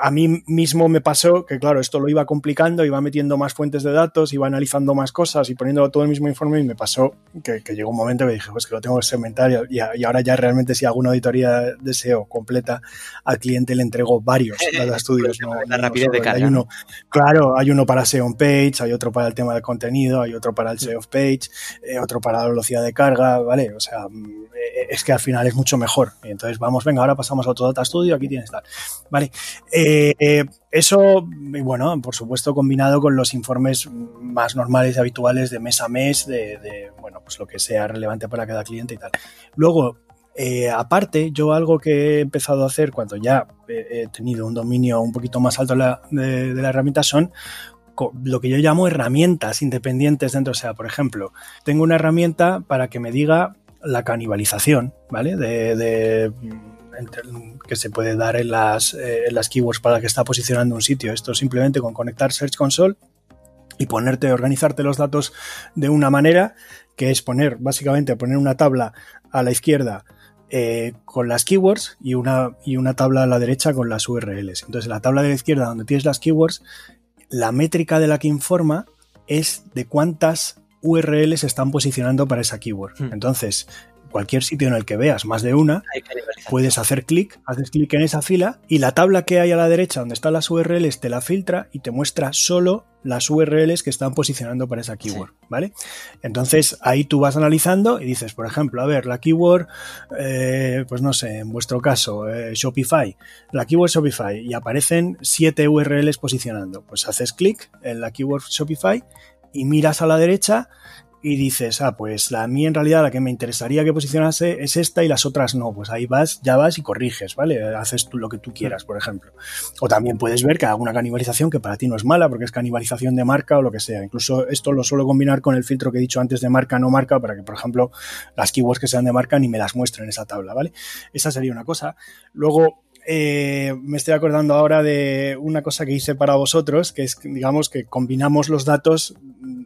A mí mismo me pasó que, claro, esto lo iba complicando, iba metiendo más fuentes de datos, iba analizando más cosas y poniéndolo todo el mismo informe y me pasó que, llegó un momento que dije, pues que lo tengo que segmentar y, y ahora ya realmente si hago una auditoría de SEO completa al cliente le entrego varios data studios. ¿no? La rapidez de carga. Hay uno, claro, hay uno para SEO on page, hay otro para el tema de contenido, hay otro para el SEO off page, eh, otro para la velocidad de carga, ¿vale? O sea, mm, eh, es que al final es mucho mejor. Y entonces vamos, venga, ahora pasamos a otro data studio, aquí tienes tal. Vale. Eh, eso, bueno, por supuesto, combinado con los informes más normales y habituales de mes a mes, de, de, bueno, pues lo que sea relevante para cada cliente y tal. Luego, eh, aparte, yo algo que he empezado a hacer cuando ya he, tenido un dominio un poquito más alto de la, herramienta son lo que yo llamo herramientas independientes dentro. O sea, por ejemplo, tengo una herramienta para que me diga la canibalización, ¿vale? De, que se puede dar en las, eh, en las keywords para que está posicionando un sitio. Esto simplemente con conectar Search Console y ponerte, organizarte los datos de una manera que es poner, básicamente, poner una tabla a la izquierda eh, con las keywords y una, y una tabla a la derecha con las URLs. Entonces, la tabla de la izquierda donde tienes las keywords, la métrica de la que informa es de cuántas URLs están posicionando para esa keyword. Hmm. Entonces, cualquier sitio en el que veas más de una, puedes hacer clic, haces clic en esa fila y la tabla que hay a la derecha donde están las URLs te la filtra y te muestra solo las URLs que están posicionando para esa keyword, ¿vale? Entonces ahí tú vas analizando y dices, por ejemplo, a ver, la keyword, eh, pues no sé, en vuestro caso, eh, Shopify, la keyword Shopify y aparecen siete URLs posicionando, pues haces clic en la keyword Shopify y miras a la derecha y dices, ah, pues la mí en realidad la que me interesaría que posicionase es esta y las otras no, pues ahí vas, ya vas y corriges, ¿vale? Haces tú lo que tú quieras, por ejemplo. O también puedes ver que hay alguna canibalización que para ti no es mala porque es canibalización de marca o lo que sea. Incluso esto lo suelo combinar con el filtro que he dicho antes de marca, no marca, para que, por ejemplo, las keywords que sean de marca ni me las muestren en esa tabla, ¿vale? Esa sería una cosa. Luego, eh, me estoy acordando ahora de una cosa que hice para vosotros, que es, digamos, que combinamos los datos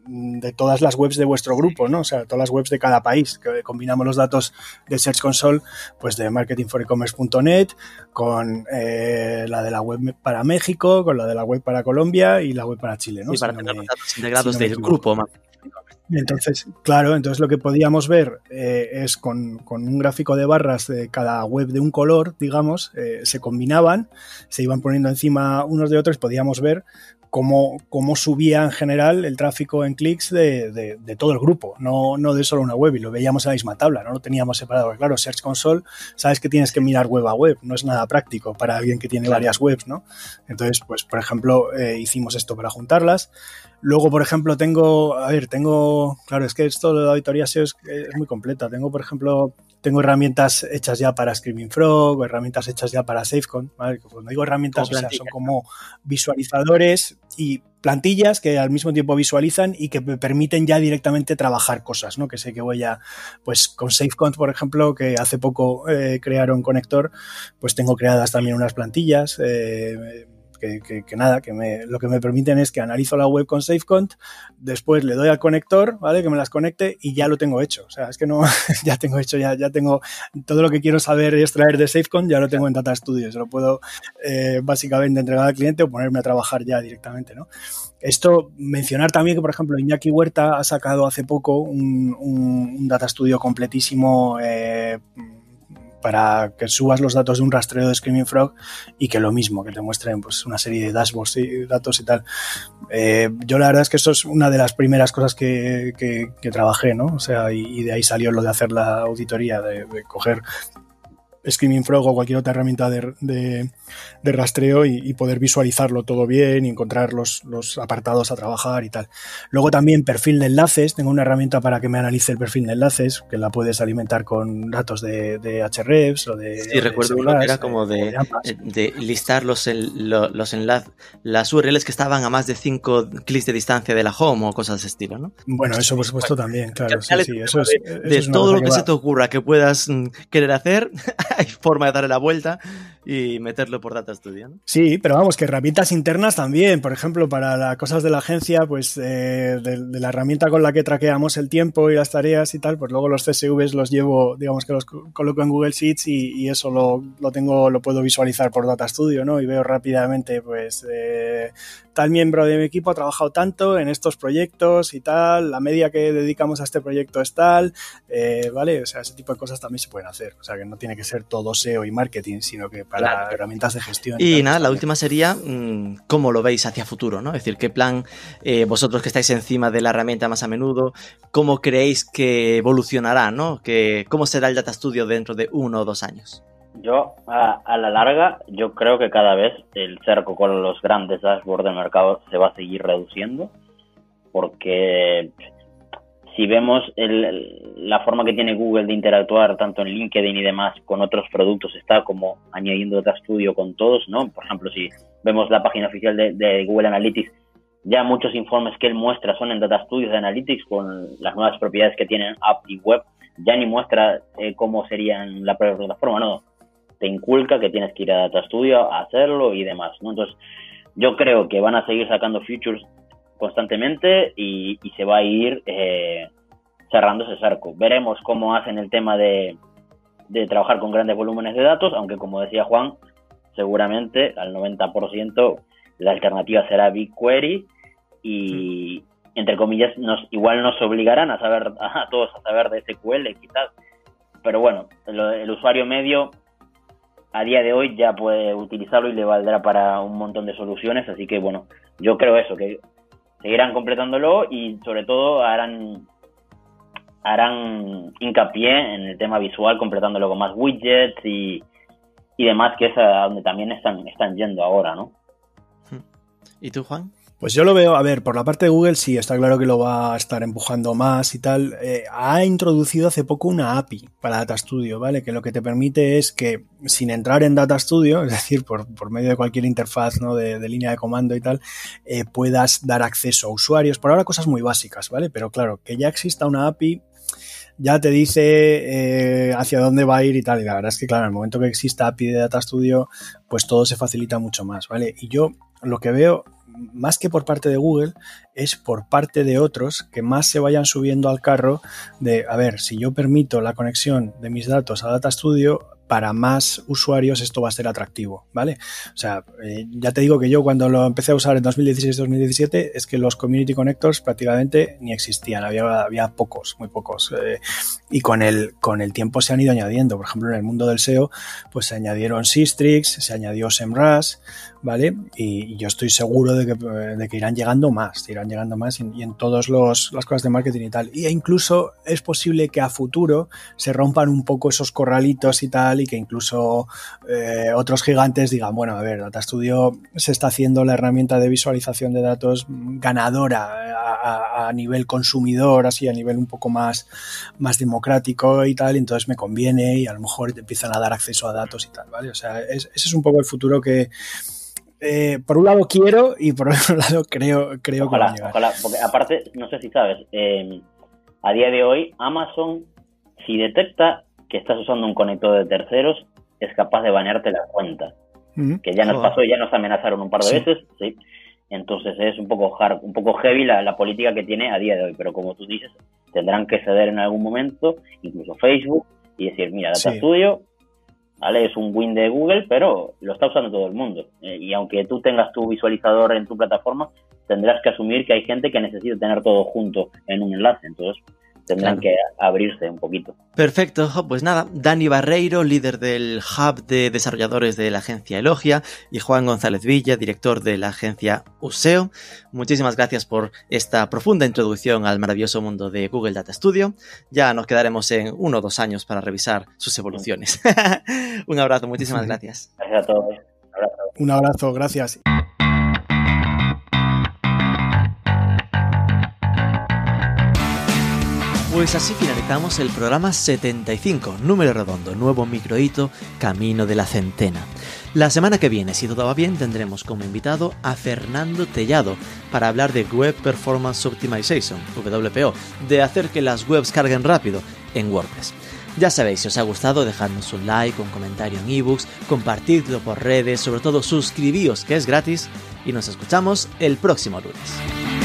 de todas las webs de vuestro grupo, ¿no? O sea, todas las webs de cada país, que combinamos los datos de Search Console, pues de marketingforecommerce.net, con eh, la de la web para México, con la de la web para Colombia y la web para Chile, ¿no? Y para tener los datos integrados del grupo. Entonces, claro, entonces lo que podíamos ver eh, es con, un gráfico de barras de cada web de un color, digamos, eh, se combinaban, se iban poniendo encima unos de otros, podíamos ver cómo, cómo subía en general el tráfico en clics de, todo el grupo, no, no de solo una web, y lo veíamos en la misma tabla, no lo teníamos separado. claro, Search Console, sabes que tienes que mirar web a web, no es nada práctico para alguien que tiene varias webs, ¿no? Entonces, pues, por ejemplo, eh, hicimos esto para juntarlas. Luego, por ejemplo, tengo, a ver, tengo, claro, es que esto de la auditoría SEO es, es muy completa. Tengo, por ejemplo, tengo herramientas hechas ya para Screaming Frog, herramientas hechas ya para SafeCon. Cuando digo herramientas, son como visualizadores y plantillas que al mismo tiempo visualizan y que me permiten ya directamente trabajar cosas, ¿no? Que sé que voy a, pues con SafeCon, por ejemplo, que hace poco eh, crearon Conector, pues tengo creadas también unas plantillas. Eh, que, nada, que me, lo que me permiten es que analizo la web con SafeCont, después le doy al conector, ¿vale? Que me las conecte y ya lo tengo hecho. O sea, es que no, ya tengo hecho, ya, ya tengo todo lo que quiero saber y extraer de SafeCont, ya lo tengo en Data Studio. Se lo puedo eh, básicamente entregar al cliente o ponerme a trabajar ya directamente, ¿no? Esto, mencionar también que, por ejemplo, Iñaki Huerta ha sacado hace poco un, Data Studio completísimo eh, para que subas los datos de un rastreo de Screaming Frog y que lo mismo, que te muestren pues, una serie de dashboards y datos y tal. Eh, yo la verdad es que eso es una de las primeras cosas que, que, trabajé, ¿no? O sea, y, de ahí salió lo de hacer la auditoría, de coger Screaming Frog o cualquier otra herramienta de, rastreo y, poder visualizarlo todo bien y encontrar los, apartados a trabajar y tal. Luego también perfil de enlaces. Tengo una herramienta para que me analice el perfil de enlaces, que la puedes alimentar con datos de, de Hrefs o de. Sí, recuerdo uno que era como de, de, listar los, los enlaces, las URLs que estaban a más de 5 clics de distancia de la home o cosas de ese estilo, ¿no? Bueno, eso por supuesto también, claro. Sí, sí, eso es, de, todo lo que, se te ocurra que puedas mm, querer hacer, hay forma de darle la vuelta y meterlo por Data Studio. Sí, pero vamos, que herramientas internas también. Por ejemplo, para las cosas de la agencia, pues eh, de, la herramienta con la que traqueamos el tiempo y las tareas y tal, pues luego los CSVs los llevo, digamos que los coloco en Google Sheets y, eso lo, lo, tengo, lo puedo visualizar por Data Studio, ¿no? Y veo rápidamente, pues, eh, tal miembro de mi equipo ha trabajado tanto en estos proyectos y tal, la media que dedicamos a este proyecto es tal, eh, ¿vale? O sea, ese tipo de cosas también se pueden hacer. O sea, que no tiene que ser todo SEO y marketing, sino que para herramientas de gestión. Y, nada, la última sería mm, cómo lo veis hacia futuro, ¿no? Es decir, qué plan, eh, vosotros que estáis encima de la herramienta más a menudo, cómo creéis que evolucionará, ¿no? Que, ¿Cómo será el Data Studio dentro de uno o dos años? Yo, a, a, la larga, yo creo que cada vez el cerco con los grandes dashboards del mercado se va a seguir reduciendo, porque si vemos la forma que tiene Google de interactuar tanto en LinkedIn y demás con otros productos, está como añadiendo Data Studio con todos, ¿no? Por ejemplo, si vemos la página oficial de, Google Analytics, ya muchos informes que él muestra son en Data Studio de Analytics con las nuevas propiedades que tienen App y Web. Ya ni muestra eh, cómo serían la plataforma, no. Te inculca que tienes que ir a Data Studio a hacerlo y demás, ¿no? Entonces, yo creo que van a seguir sacando features constantemente y, se va a ir eh, cerrando ese cerco. Veremos cómo hacen el tema de, trabajar con grandes volúmenes de datos, aunque como decía Juan, seguramente al 90% la alternativa será BigQuery y entre comillas nos igual nos obligarán a saber a todos a saber de SQL quizás pero bueno el usuario medio a día de hoy ya puede utilizarlo y le valdrá para un montón de soluciones así que bueno yo creo eso que seguirán completándolo y sobre todo harán harán hincapié en el tema visual completándolo con más widgets y, y demás que es a donde también están, están yendo ahora, ¿no? ¿Y tú, Juan? Pues yo lo veo, a ver, por la parte de Google sí, está claro que lo va a estar empujando más y tal. Eh, ha introducido hace poco una API para Data Studio, ¿vale? Que lo que te permite es que sin entrar en Data Studio, es decir, por, medio de cualquier interfaz ¿no? de, línea de comando y tal, eh, puedas dar acceso a usuarios. Por ahora cosas muy básicas, ¿vale? Pero claro, que ya exista una API ya te dice eh, hacia dónde va a ir y tal. Y la verdad es que, claro, en el momento que exista API de Data Studio, pues todo se facilita mucho más, ¿vale? Y yo lo que veo más que por parte de Google, es por parte de otros que más se vayan subiendo al carro de, a ver, si yo permito la conexión de mis datos a Data Studio, para más usuarios esto va a ser atractivo, ¿vale? O sea, eh, ya te digo que yo cuando lo empecé a usar en 2016-2017 es que los community connectors prácticamente ni existían, había, había pocos, muy pocos. Eh, y con el, con el tiempo se han ido añadiendo. Por ejemplo, en el mundo del SEO, pues se añadieron Sistrix, se añadió SEMrush, ¿vale? Y, yo estoy seguro de que, de que, irán llegando más, irán llegando más y, en todas las cosas de marketing y tal. Y incluso es posible que a futuro se rompan un poco esos corralitos y tal y que incluso eh, otros gigantes digan, bueno, a ver, Data Studio se está haciendo la herramienta de visualización de datos ganadora a, nivel consumidor, así a nivel un poco más, más democrático y tal, y entonces me conviene y a lo mejor te empiezan a dar acceso a datos y tal, ¿vale? O sea, ese es un poco el futuro que, eh, por un lado quiero y por otro lado creo, creo que va a llegar. Ojalá, porque aparte, no sé si sabes, eh, a día de hoy Amazon, si detecta que estás usando un conector de terceros, es capaz de banearte la cuenta. Que ya nos pasó y ya nos amenazaron un par de veces, ¿sí? Entonces es un poco hard, un poco heavy la, política que tiene a día de hoy, pero como tú dices, tendrán que ceder en algún momento, incluso Facebook, y decir, mira, Data Studio, ¿vale? Es un win de Google, pero lo está usando todo el mundo. Eh, y aunque tú tengas tu visualizador en tu plataforma, tendrás que asumir que hay gente que necesita tener todo junto en un enlace. Entonces, tendrán que abrirse un poquito. Perfecto, pues nada, Dani Barreiro, líder del hub de desarrolladores de la agencia Elogia, y Juan González Villa, director de la agencia Useo. Muchísimas gracias por esta profunda introducción al maravilloso mundo de Google Data Studio. Ya nos quedaremos en uno o dos años para revisar sus evoluciones. un abrazo, muchísimas gracias. Gracias a todos. Un abrazo, un abrazo gracias. Pues así finalizamos el programa 75, número redondo, nuevo microhito, camino de la centena. La semana que viene, si todo va bien, tendremos como invitado a Fernando Tellado para hablar de Web Performance Optimization, WPO, de hacer que las webs carguen rápido en WordPress. Ya sabéis, si os ha gustado, dejadnos un like, un comentario en ebooks, compartidlo por redes, sobre todo suscribíos que es gratis y nos escuchamos el próximo lunes.